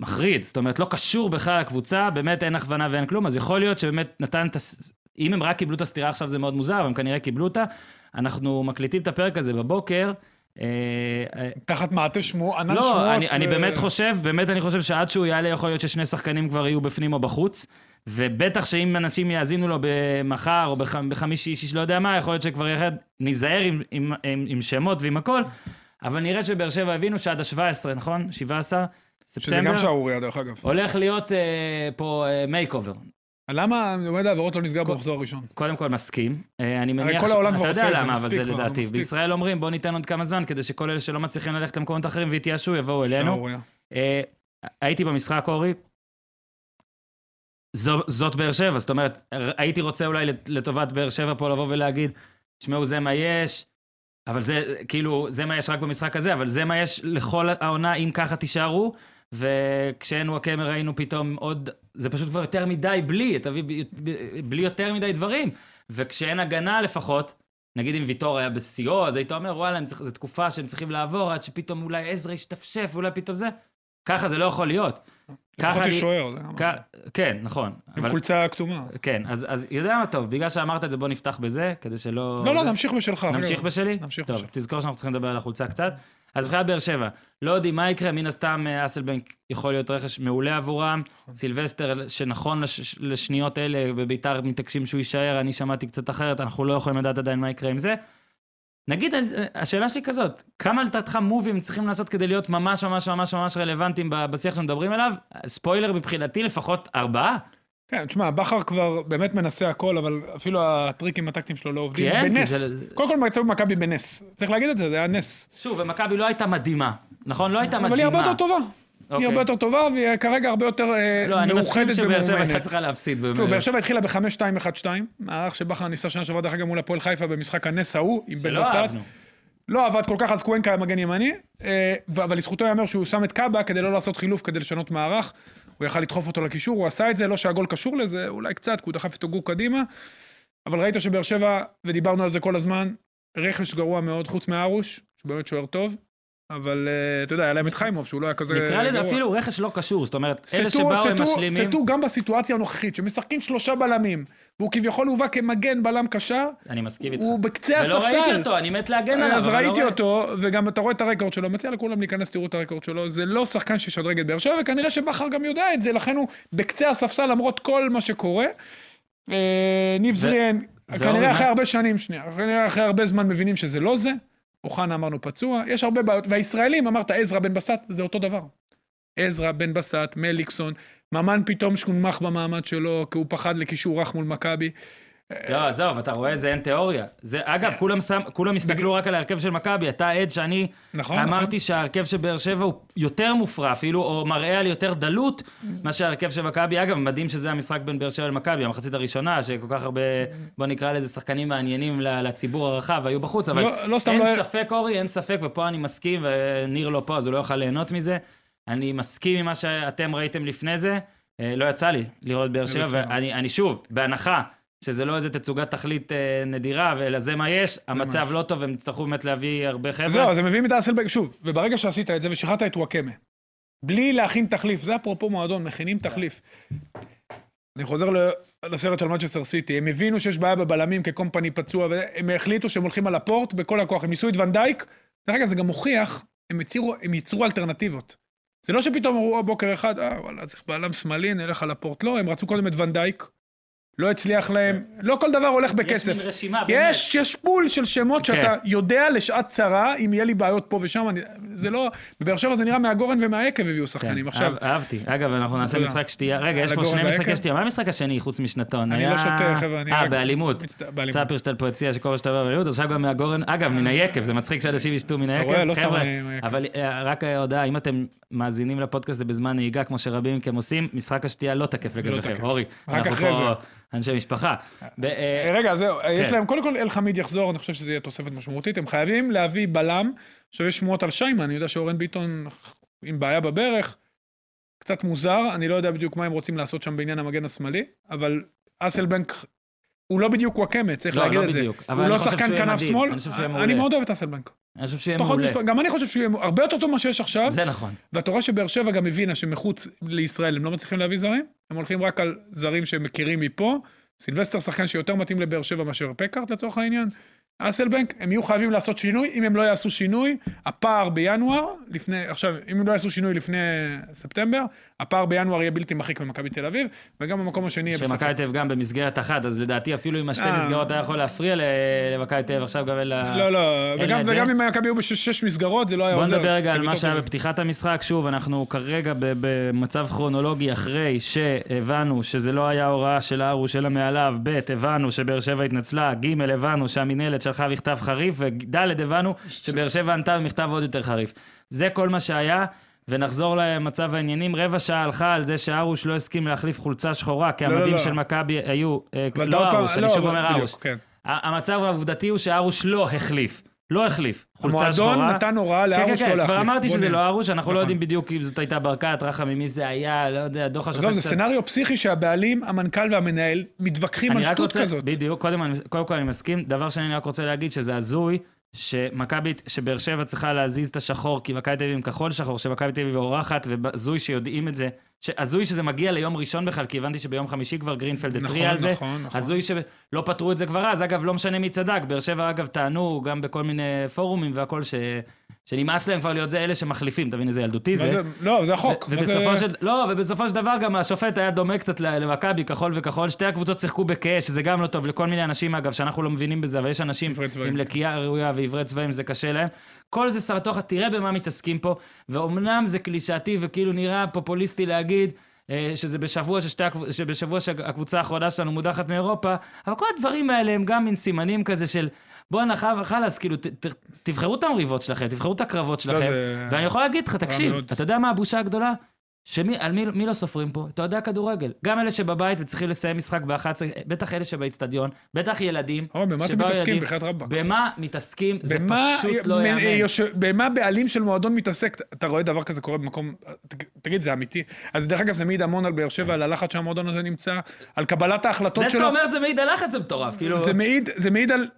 [SPEAKER 1] מחריד, זאת אומרת, לא קשור בכלל לקבוצה, באמת אין הכוונה ואין כלום, אז יכול להיות שבאמת נתן את הס... אם הם רק קיבלו את הסטירה עכשיו זה מאוד מוזר, אבל הם כנראה קיבלו אותה. אנחנו מקליטים את הפרק הזה בבוקר. אה, אה,
[SPEAKER 3] תחת מעטה שמו, ענן שמועות.
[SPEAKER 1] לא, אני, אני
[SPEAKER 3] ו-
[SPEAKER 1] באמת חושב, באמת אני חושב שעד שהוא יעלה, יכול להיות ששני שחקנים כבר יהיו בפנים או בחוץ. ובטח שאם אנשים יאזינו לו במחר או בח, בחמישי, שיש לא יודע מה, יכול להיות שכבר יחד ניזהר עם, עם, עם, עם שמות ועם הכל. אבל נראה שבאר שבע הבינו שעד ה-17, נכון? 17
[SPEAKER 3] שזה. גם שערוריה, דרך אגב.
[SPEAKER 1] הולך להיות אה, פה makeover.
[SPEAKER 3] למה מועד העבירות לא נסגר במחזור הראשון?
[SPEAKER 1] קודם כל מסכים. אה, אני מניח,
[SPEAKER 3] כל
[SPEAKER 1] ש-
[SPEAKER 3] העולם
[SPEAKER 1] אתה
[SPEAKER 3] כבר
[SPEAKER 1] יודע
[SPEAKER 3] עושה את זה,
[SPEAKER 1] למה, אבל
[SPEAKER 3] מספיק
[SPEAKER 1] זה
[SPEAKER 3] כבר, נו,
[SPEAKER 1] לדעתי.
[SPEAKER 3] מספיק.
[SPEAKER 1] בישראל אומרים, בוא ניתן עוד כמה זמן, כדי שכל אלה שלא מצליחים ללכת למקומות אחרים והתייאשו, יבואו אלינו.
[SPEAKER 3] שערוריה.
[SPEAKER 1] אה, הייתי במשחק, אורי. זו, זאת באר שבע, זאת אומרת, הייתי רוצה אולי לט- לטובת באר שבע פה לבוא ולהגיד תשמעו, זה מה יש, אבל זה, כאילו, זה מה יש רק במשחק הזה, אבל זה מה יש לכל העונה, אם ככה תישארו. וכשאין וואקמה ראינו פתאום עוד, זה פשוט כבר יותר מדי בלי, תביא בלי יותר מדי דברים. וכשאין הגנה לפחות, נגיד אם ויטור היה בשיאו, אז היית אומר, וואלה, צריך- זו תקופה שהם צריכים לעבור, עד שפתאום אולי עזרא ישתפשף, ואולי פתאום זה. ככה זה לא יכול להיות.
[SPEAKER 3] לפחות
[SPEAKER 1] ככה
[SPEAKER 3] יש שוער,
[SPEAKER 1] כן, נכון.
[SPEAKER 3] עם חולצה כתומה.
[SPEAKER 1] כן, אז, אז יודע מה טוב, בגלל שאמרת את זה, בוא נפתח בזה, כדי שלא...
[SPEAKER 3] לא, לא, נמשיך בשלך.
[SPEAKER 1] נמשיך. בשלי?
[SPEAKER 3] נמשיך
[SPEAKER 1] טוב,
[SPEAKER 3] בשלך.
[SPEAKER 1] תזכור שאנחנו צריכים לדבר על החולצה קצת. אז מבחינת באר שבע, לא יודעים מה יקרה, מן הסתם אה, אסלבנק יכול להיות רכש מעולה עבורם.
[SPEAKER 3] נכון.
[SPEAKER 1] סילבסטר, שנכון לש, לשניות אלה, בביתר מתעקשים שהוא יישאר, אני שמעתי קצת אחרת, אנחנו לא יכולים לדעת עדיין מה יקרה עם זה. נגיד, אה, השאלה שלי כזאת, כמה לדעתך מובים צריכים לעשות כדי להיות ממש ממש ממש ממש רלוונטיים בשיח שמדברים עליו? ספוילר מבחינתי לפחות ארבעה.
[SPEAKER 3] כן, תשמע, בכר כבר באמת מנסה הכל, אבל אפילו הטריקים הטקטיים שלו לא עובדים.
[SPEAKER 1] כן,
[SPEAKER 3] בנס.
[SPEAKER 1] זה-
[SPEAKER 3] קודם כל, מצאו במכבי בנס. צריך להגיד את זה, זה היה נס.
[SPEAKER 1] שוב, ומכבי לא הייתה מדהימה, נכון? לא הייתה מדהימה.
[SPEAKER 3] אבל היא הרבה יותר טובה.
[SPEAKER 1] אוקיי.
[SPEAKER 3] היא הרבה יותר טובה, והיא כרגע הרבה יותר אה,
[SPEAKER 1] לא, אני מסכים
[SPEAKER 3] מאוחדת
[SPEAKER 1] שבאר שבע הייתה
[SPEAKER 3] ומאומנת.
[SPEAKER 1] צריכה להפסיד.
[SPEAKER 3] תראו. באר שבע התחילה ב-5-2-1-2, מערך שבכר ניסה שנה שעברה דרך אגב מול הפועל חיפה במשחק הנס ההוא, עם בן
[SPEAKER 1] שלא
[SPEAKER 3] בסט. לא עבד כל כך, אז קוונקה היה מגן ימני, אה, אבל לזכותו ייאמר שהוא שם את קאבה כדי לא לעשות חילוף, כדי לשנות מערך. הוא יכל לדחוף אותו לקישור, הוא עשה את זה, לא שהגול קשור לזה, אולי קצת, כי הוא דחף את הגור קדימה. אבל ראית שבאר שבע, ודיברנו על זה כל הזמן, רכש גרוע מאוד, חוץ מארוש, שהוא באמת שוער טוב, אבל אה, אתה יודע, היה להם את חיימוב, שהוא לא היה כזה
[SPEAKER 1] נקרא לזה. אפילו רכש לא קשור, זאת אומרת, אלה שבאו הם משלימים.
[SPEAKER 3] סטו גם בסיטואציה הנוכחית, שמשחקים שלושה בלמים, והוא כביכול הובא כמגן בלם קשר,
[SPEAKER 1] אני מסכים איתך.
[SPEAKER 3] הוא בקצה
[SPEAKER 1] ולא
[SPEAKER 3] הספסל.
[SPEAKER 1] ראיתי אותו, אני מת להגן עליו.
[SPEAKER 3] אז
[SPEAKER 1] לא
[SPEAKER 3] ראיתי. אותו, וגם אתה רואה את הרקורד שלו, מציע לכולם להיכנס, תראו את הרקורד שלו, זה לא שחקן שישדרג את באר שבע, וכנראה שבכר גם יודע את זה, לכן הוא בקצה הספסל למרות כל מה שקורה. אה, ניב זריאן, כנראה? אחרי הרבה שנים, שנייה, כנראה אחרי הרבה זמן מבינים שזה לא זה, אוחנה אמרנו פצוע, יש הרבה בעיות, והישראלים, אמרת עזרא בן בסט, זה אותו דבר. עזרא בן בסט, מליקסון, ממן פתאום שהונמך במעמד שלו, כי הוא פחד לקישור רך מול מכבי.
[SPEAKER 1] לא, עזוב, אתה רואה, זה אין תיאוריה. זה, אגב, כולם, שם, כולם הסתכלו רק על ההרכב של מכבי. אתה עד שאני
[SPEAKER 3] נכון,
[SPEAKER 1] אמרתי שההרכב של באר שבע הוא יותר מופרע, אפילו, או מראה על יותר דלות, מאשר ההרכב של מכבי. אגב, מדהים שזה המשחק בין באר שבע למכבי, המחצית הראשונה, שכל כך הרבה, בוא נקרא לזה, שחקנים מעניינים לציבור הרחב היו בחוץ, אבל
[SPEAKER 3] לא- לא
[SPEAKER 1] אין
[SPEAKER 3] לא-
[SPEAKER 1] ספק, אורי, אין ספק, ופה אני מסכים, וניר לא פה, אז הוא לא יוכל ליהנות מזה. אני מסכים עם מה שאתם ראיתם לפני זה. אה, לא יצא לי לראות באר שבע. ואני אני שוב, בהנחה שזה לא איזה תצוגת תכלית אה, נדירה, אלא זה מה יש, המצב לא טוב, הם יצטרכו באמת להביא הרבה חבר'ה.
[SPEAKER 3] זהו, אז הם מביאים את האסלבנק, שוב, וברגע שעשית את זה ושחררת את וואקמה, בלי להכין תחליף, זה אפרופו מועדון, מכינים תחליף. אני חוזר לסרט של מצ'סטר סיטי, הם הבינו שיש בעיה בבלמים כקומפני פצוע, והם החליטו שהם הולכים על לפורט בכל הכוח, הם ניסו את ונדייק, דרך אגב, זה גם מוכיח, הם יצירו, הם ייצרו אלטרנטיבות. זה לא שפתאום אמרו בוקר אחד, אה, וואלה, צריך בלם שמאלי, נלך על לפורט. לא, הם רצו קודם את ונדייק, לא הצליח להם, לא כל דבר הולך
[SPEAKER 1] יש
[SPEAKER 3] בכסף.
[SPEAKER 1] מין רשימה, באמת.
[SPEAKER 3] יש, יש pool של שמות
[SPEAKER 1] כן.
[SPEAKER 3] שאתה יודע לשעת צרה, אם יהיה לי בעיות פה ושם, אני, זה לא, בבאר שבע זה נראה מהגורן ומהיקב הביאו שחקנים.
[SPEAKER 1] כן,
[SPEAKER 3] עכשיו,
[SPEAKER 1] אהב- אהבתי. אגב, אנחנו נעשה. משחק שתייה. רגע, יש פה שני משחקי? שתייה. מה המשחק השני חוץ משנתון?
[SPEAKER 3] אני
[SPEAKER 1] היה-
[SPEAKER 3] לא שותה, חבר'ה, אני
[SPEAKER 1] אה,
[SPEAKER 3] רק-
[SPEAKER 1] באלימות.
[SPEAKER 3] מצט- באלימות.
[SPEAKER 1] ספרשטל פה הציע שכל מה שאתה אומר באלימות, עכשיו גם מהגורן, אגב, מן היקב, זה מצחיק שאנשים ישתו מן היקב.
[SPEAKER 3] רואה? לא סתם.
[SPEAKER 1] אבל אה, רק הודעה, אם אתם מאזינים לפודקאסט הזה בזמן נהיגה, כמו שרבים מכם עושים, משחק השתייה לא תקף לגביכם.
[SPEAKER 3] תקף.
[SPEAKER 1] אורי,
[SPEAKER 3] רק
[SPEAKER 1] אנחנו
[SPEAKER 3] אחרי
[SPEAKER 1] פה
[SPEAKER 3] זה.
[SPEAKER 1] אנשי משפחה. אה,
[SPEAKER 3] רגע, זהו, יש
[SPEAKER 1] כן.
[SPEAKER 3] להם, קודם כל אלחמיד יחזור, אני חושב שזה יהיה תוספת משמעותית, הם חייבים להביא בלם, עכשיו יש שמועות על שיימן, אני יודע שאורן ביטון עם בעיה בברך, קצת מוזר, אני לא יודע בדיוק מה הם רוצים לעשות שם בעניין המגן השמאלי, אבל אסלבנק, הוא לא בדיוק וואקמה, צריך
[SPEAKER 1] לא,
[SPEAKER 3] להגיד
[SPEAKER 1] לא
[SPEAKER 3] את זה.
[SPEAKER 1] בדיוק, אבל
[SPEAKER 3] הוא
[SPEAKER 1] אני
[SPEAKER 3] לא שחקן
[SPEAKER 1] שהוא יהיה
[SPEAKER 3] כנף
[SPEAKER 1] מדהים,
[SPEAKER 3] שמאל,
[SPEAKER 1] אני חושב שהוא יהיה
[SPEAKER 3] אני
[SPEAKER 1] מעולה.
[SPEAKER 3] מאוד אוהב את אסלבנק.
[SPEAKER 1] אני חושב שיהיה
[SPEAKER 3] פחות
[SPEAKER 1] מעולה.
[SPEAKER 3] מספר, גם אני חושב שהוא יהיה הרבה יותר טוב ממה שיש עכשיו,
[SPEAKER 1] זה נכון.
[SPEAKER 3] ואתה רואה שבאר שבע גם הבינה שמחוץ לישראל הם לא מצליחים להביא זרים, הם הולכים רק על זרים שהם מכירים מפה. סילבסטר שחקן שיותר מתאים לבאר שבע מאשר פקארט לצורך העניין. אסלבנק, הם יהיו חייבים לעשות שינוי, אם הם לא יעשו שינוי, הפער בינואר, לפני, עכשיו, אם הם לא יעשו שינוי לפני ספטמבר, הפער בינואר יהיה בלתי מחיק במכבי תל אביב, וגם במקום השני יהיה בספק.
[SPEAKER 1] שמכבי תל אביב גם במסגרת אחת, אז לדעתי אפילו אם השתי
[SPEAKER 3] אה.
[SPEAKER 1] מסגרות היה יכול להפריע למכבי תל אביב, עכשיו גם אין לה...
[SPEAKER 3] לא, לא, וגם. וגם אם מכבי היו בשש מסגרות, זה לא היה
[SPEAKER 1] בוא
[SPEAKER 3] עוזר.
[SPEAKER 1] נדבר רגע על מה שהיה. בפתיחת המשחק. שוב, אנחנו כרגע במצב כרונולוגי אחרי שהבנו שזה לא היה הוראה של ארוש אלא מעליו, ב', הבנו שבאר שבע התנצלה, ג', הבנו שהמינהלת שלחה מכתב חריף, וד', הבנו שבאר שבע ענתה במכתב עוד יותר חריף. זה כל מה שהיה. ונחזור למצב העניינים, רבע שעה הלכה על זה שארוש לא הסכים להחליף חולצה שחורה, כי
[SPEAKER 3] לא,
[SPEAKER 1] המדים
[SPEAKER 3] לא.
[SPEAKER 1] של מכבי היו, אה, לא ארוש, אני
[SPEAKER 3] לא,
[SPEAKER 1] שוב אומר ארוש,
[SPEAKER 3] כן.
[SPEAKER 1] המצב העובדתי הוא שארוש לא החליף. לא החליף. חולצה שחורה.
[SPEAKER 3] המועדון נתן הוראה
[SPEAKER 1] כן,
[SPEAKER 3] לארוש
[SPEAKER 1] כן,
[SPEAKER 3] לא
[SPEAKER 1] כן,
[SPEAKER 3] להחליף.
[SPEAKER 1] כבר אמרתי שזה. לא ארוש, אנחנו לא
[SPEAKER 3] נכון.
[SPEAKER 1] יודעים בדיוק אם זאת הייתה ברקת, רחמים, מי זה היה, לא יודע, דוח השופט.
[SPEAKER 3] עזוב, זה סצנריו פסיכי שהבעלים, המנכ"ל והמנהל מתווכחים על שטות כזאת.
[SPEAKER 1] בדיוק, קודם, קודם כל אני מסכים. דבר שני, אני רק רוצה להגיד שזה הזוי שמכבי, שבאר שבע צריכה להזיז את השחור, כי מכבי תל אביב עם כחול שחור, שמכבי תל אביב אורחת, והזוי שיודעים את זה. הזוי שזה מגיע ליום ראשון בכלל, כי הבנתי שביום חמישי כבר גרינפלד
[SPEAKER 3] נכון,
[SPEAKER 1] התריע על זה.
[SPEAKER 3] נכון, נכון.
[SPEAKER 1] הזוי שלא פתרו את זה כבר אז, אגב, לא משנה מי צדק, באר שבע אגב טענו גם בכל מיני פורומים והכל, ש... שנמאס להם כבר להיות זה אלה שמחליפים, אתה מבין איזה ילדותי זה.
[SPEAKER 3] זה- לא, זה החוק.
[SPEAKER 1] ו-
[SPEAKER 3] מה זה-
[SPEAKER 1] ובסופו של, לא, ובסופו של דבר גם השופט היה דומה קצת למכבי, כחול וכחול, שתי הקבוצות שיחקו בכאש, שזה גם לא טוב לכל מיני אנשים, אגב, שאנחנו לא מבינים בזה, אבל יש אנשים. עם לקייה ראויה ועיוורי צבעים, זה קשה להם. כל זה סרטוחה, תראה במה מתעסקים פה, ואומנם זה קלישאתי וכאילו נראה פופוליסטי להגיד, אה, שזה בשבוע, ששתי, שבשבוע שהקבוצה האחרונה שלנו מודחת מאירופה, אבל כל הדברים האלה הם גם מין סימנים כזה של בואנה חלאס, כאילו, ת, ת, תבחרו את המריבות שלכם, תבחרו את הקרבות שלכם,
[SPEAKER 3] לא, זה-
[SPEAKER 1] ואני יכול להגיד לך, תקשיב. אתה יודע מה הבושה הגדולה? שמי, על מי, מי לא סופרים פה? אתה יודע כדורגל. גם אלה שבבית וצריכים לסיים משחק ב-11, בטח אלה שבאצטדיון, בטח ילדים.
[SPEAKER 3] אבל במה אתם מתעסקים? בחייאת רבאק.
[SPEAKER 1] במה מתעסקים? זה
[SPEAKER 3] במה,
[SPEAKER 1] פשוט לא
[SPEAKER 3] מ-
[SPEAKER 1] יאמן.
[SPEAKER 3] יושב- במה בעלים של מועדון מתעסק? אתה רואה דבר כזה קורה במקום... תגיד, זה אמיתי? אז דרך אגב, זה מעיד המון על באר שבע, על הלחץ שהמועדון הזה נמצא, על קבלת ההחלטות
[SPEAKER 1] זה שאתה
[SPEAKER 3] שלו.
[SPEAKER 1] אומר זה מעיד על לחץ זה מטורף, כאילו...
[SPEAKER 3] זה מעיד, זה מעיד על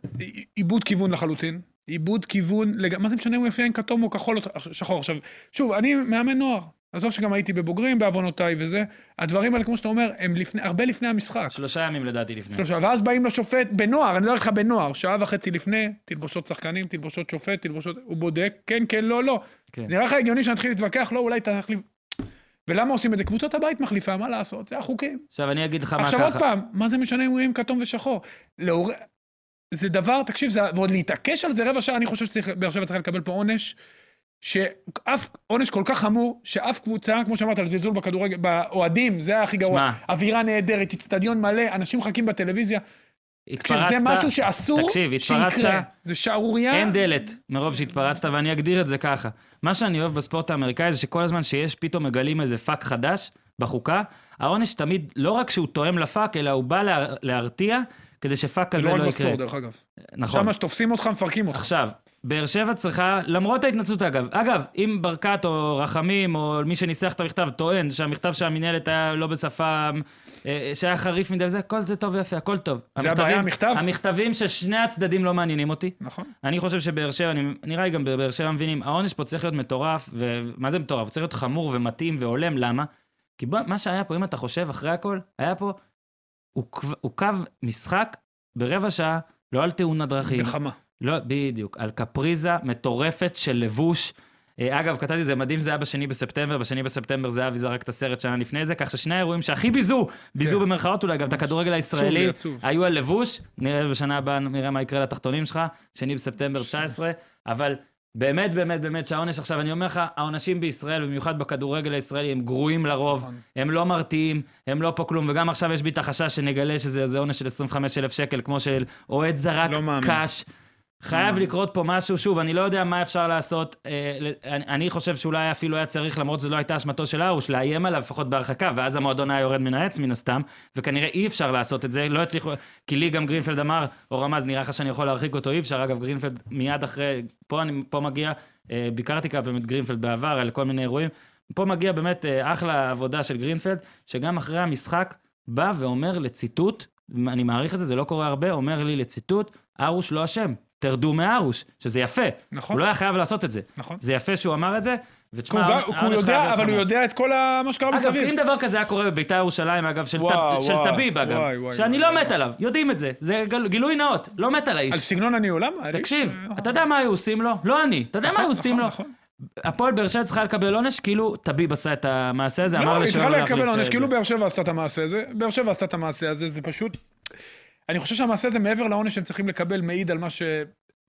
[SPEAKER 3] איבוד כיוון לחלוטין. איבוד כיוון, לג... מה זה משנה אם הוא יפיין כתום או כחול או שחור. עכשיו, שוב, אני מאמן נוער. עזוב שגם הייתי בבוגרים בעוונותיי וזה. הדברים האלה, כמו שאתה אומר, הם לפני, הרבה לפני המשחק.
[SPEAKER 1] שלושה ימים לדעתי לפני.
[SPEAKER 3] שלושה, ואז באים לשופט בנוער, אני אומר לך בנוער, שעה וחצי לפני, תלבושות שחקנים, תלבושות שופט, תלבושות, הוא בודק, כן, כן, לא, לא.
[SPEAKER 1] כן.
[SPEAKER 3] נראה לך הגיוני שנתחיל להתווכח, לא, אולי תחליף. ולמה עושים את זה? קבוצות הבית מחליפה, מה לעשות? זה החוקים.
[SPEAKER 1] עכשיו אני אגיד לך מה
[SPEAKER 3] עכשיו עוד
[SPEAKER 1] ככה.
[SPEAKER 3] פעם, מה זה משנה אם הוא יהיה עם כתום ושחור? לעור... זה דבר, תקשיב, זה... ועוד להתעקש על זה רבע שעה, אני חושב שבאר שבע צריכה לקבל פה עונש, שאף, עונש כל כך חמור, שאף קבוצה, כמו שאמרת, על זלזול בכדורגל, באוהדים, זה הכי גרוע.
[SPEAKER 1] שמע.
[SPEAKER 3] אווירה נהדרת, אצטדיון מלא, אנשים מחכים בטלוויזיה.
[SPEAKER 1] התפרצת,
[SPEAKER 3] זה משהו שאסור
[SPEAKER 1] תקשיב, התפרצת,
[SPEAKER 3] שיקרה. זה שערורייה.
[SPEAKER 1] אין דלת מרוב שהתפרצת, ואני אגדיר את זה ככה. מה שאני אוהב בספורט האמריקאי זה שכל הזמן שיש, פתאום מגלים איזה פאק חדש בחוקה, העונש תמיד, לא רק שהוא תואם לפאק, אלא הוא בא לה, להרתיע, כדי שפאק
[SPEAKER 3] זה
[SPEAKER 1] כזה
[SPEAKER 3] לא
[SPEAKER 1] לא
[SPEAKER 3] רק
[SPEAKER 1] יקרה.
[SPEAKER 3] בספורט, דרך אגב.
[SPEAKER 1] נכון.
[SPEAKER 3] שם שתופסים אותך, מפרקים אותך.
[SPEAKER 1] עכשיו, באר שבע צריכה, למרות ההתנצלות אגב, אגב, אם ברקת או רחמים או מי שניסח את המכתב טוען שהמכתב של המינהלת היה לא בשפה, אה, שהיה חריף מדי וזה, כל זה טוב ויפה, הכל טוב.
[SPEAKER 3] זה
[SPEAKER 1] המכתבים-
[SPEAKER 3] הבעיה, המכתב?
[SPEAKER 1] המכתבים של שני הצדדים לא מעניינים אותי.
[SPEAKER 3] נכון.
[SPEAKER 1] אני חושב שבאר שבע, אני, נראה לי גם בבאר שבע מבינים, העונש פה צריך להיות מטורף, ומה זה מטורף? הוא צריך להיות חמור ומתאים והולם, למה? כי בוא, מה שהיה פה, אם אתה חושב אחרי הכל, היה פה, הוא, הוא קו משחק ברבע שעה, לא על תאונת דרכים,
[SPEAKER 3] גחמה.
[SPEAKER 1] לא, בדיוק, על קפריזה מטורפת של לבוש. אה, אגב, כתבתי זה מדהים, זה היה בשני בספטמבר, בשני בספטמבר זהבי זרק את הסרט שנה לפני זה, כך ששני האירועים שהכי ביזו, ביזו
[SPEAKER 3] כן.
[SPEAKER 1] במרכאות אולי גם את הכדורגל הישראלי,
[SPEAKER 3] לי, עצוב.
[SPEAKER 1] היו על לבוש, נראה בשנה הבאה, נראה מה יקרה לתחתונים שלך, שני בספטמבר 19, אבל באמת, באמת, באמת שהעונש עכשיו, אני אומר לך, העונשים בישראל, במיוחד בכדורגל הישראלי, הם גרועים לרוב,
[SPEAKER 3] נכון.
[SPEAKER 1] הם לא מרתיעים, הם לא פה כלום, וגם עכשיו יש בי את החשש שנגלה שזה עונש של 25,000 שקל, כמו של אוהד זרק
[SPEAKER 3] לא מאמין.
[SPEAKER 1] חייב לקרות פה משהו, שוב, אני לא יודע מה אפשר לעשות, אה, אני חושב שאולי אפילו היה צריך, למרות שזו לא הייתה אשמתו של ארוש, לאיים עליו לפחות בהרחקה, ואז המועדון היה יורד מן העץ מן הסתם, וכנראה אי אפשר לעשות את זה, לא הצליחו, כי לי גם גרינפלד אמר, או רמז, נראה לך שאני יכול להרחיק אותו, אי אפשר, אגב, גרינפלד מיד אחרי, פה אני פה מגיע, אה, ביקרתי כמה פעמים את גרינפלד בעבר, על כל מיני אירועים, פה מגיע באמת אה, אחלה עבודה של גרינפלד, שגם אחרי המשחק בא ואומר לציטוט, אני מעריך את זה, זה לא קורה הרבה, אומר לי לציטוט, ארוש לא אשם, תרדו מארוש, שזה יפה.
[SPEAKER 3] נכון.
[SPEAKER 1] הוא לא היה חייב לעשות את זה.
[SPEAKER 3] נכון.
[SPEAKER 1] זה יפה שהוא אמר את זה, ותשמע,
[SPEAKER 3] הוא יודע, אבל הוא. יודע את כל מה שקרה
[SPEAKER 1] אגב,
[SPEAKER 3] מסביב.
[SPEAKER 1] אם דבר כזה היה קורה בביתר ירושלים, אגב, של,
[SPEAKER 3] וואו,
[SPEAKER 1] טב, של
[SPEAKER 3] וואו,
[SPEAKER 1] טביב, אגב,
[SPEAKER 3] וואי,
[SPEAKER 1] שאני
[SPEAKER 3] וואי,
[SPEAKER 1] לא מת עליו, יודעים את זה, זה גל- גילוי נאות, לא מת על האיש.
[SPEAKER 3] על סגנון למה? האיש,
[SPEAKER 1] תקשיב,
[SPEAKER 3] אה,
[SPEAKER 1] אתה יודע מה היו עושים לו? לא אני, אתה יודע מה
[SPEAKER 3] נכון,
[SPEAKER 1] היו עושים לו?
[SPEAKER 3] נכון, נכון.
[SPEAKER 1] הפועל באר שבע צריכה לקבל עונש, כאילו טביב עשה את המעשה הזה, אמר
[SPEAKER 3] לא,
[SPEAKER 1] לי
[SPEAKER 3] היא צריכה לקבל
[SPEAKER 1] להחליף,
[SPEAKER 3] עונש,
[SPEAKER 1] אה,
[SPEAKER 3] כאילו
[SPEAKER 1] זה.
[SPEAKER 3] באר שבע עשתה את המעשה הזה, באר שבע עשתה את המעשה הזה, זה פשוט... אני חושב שהמעשה הזה, מעבר לעונש שהם צריכים לקבל, מעיד על מה ש...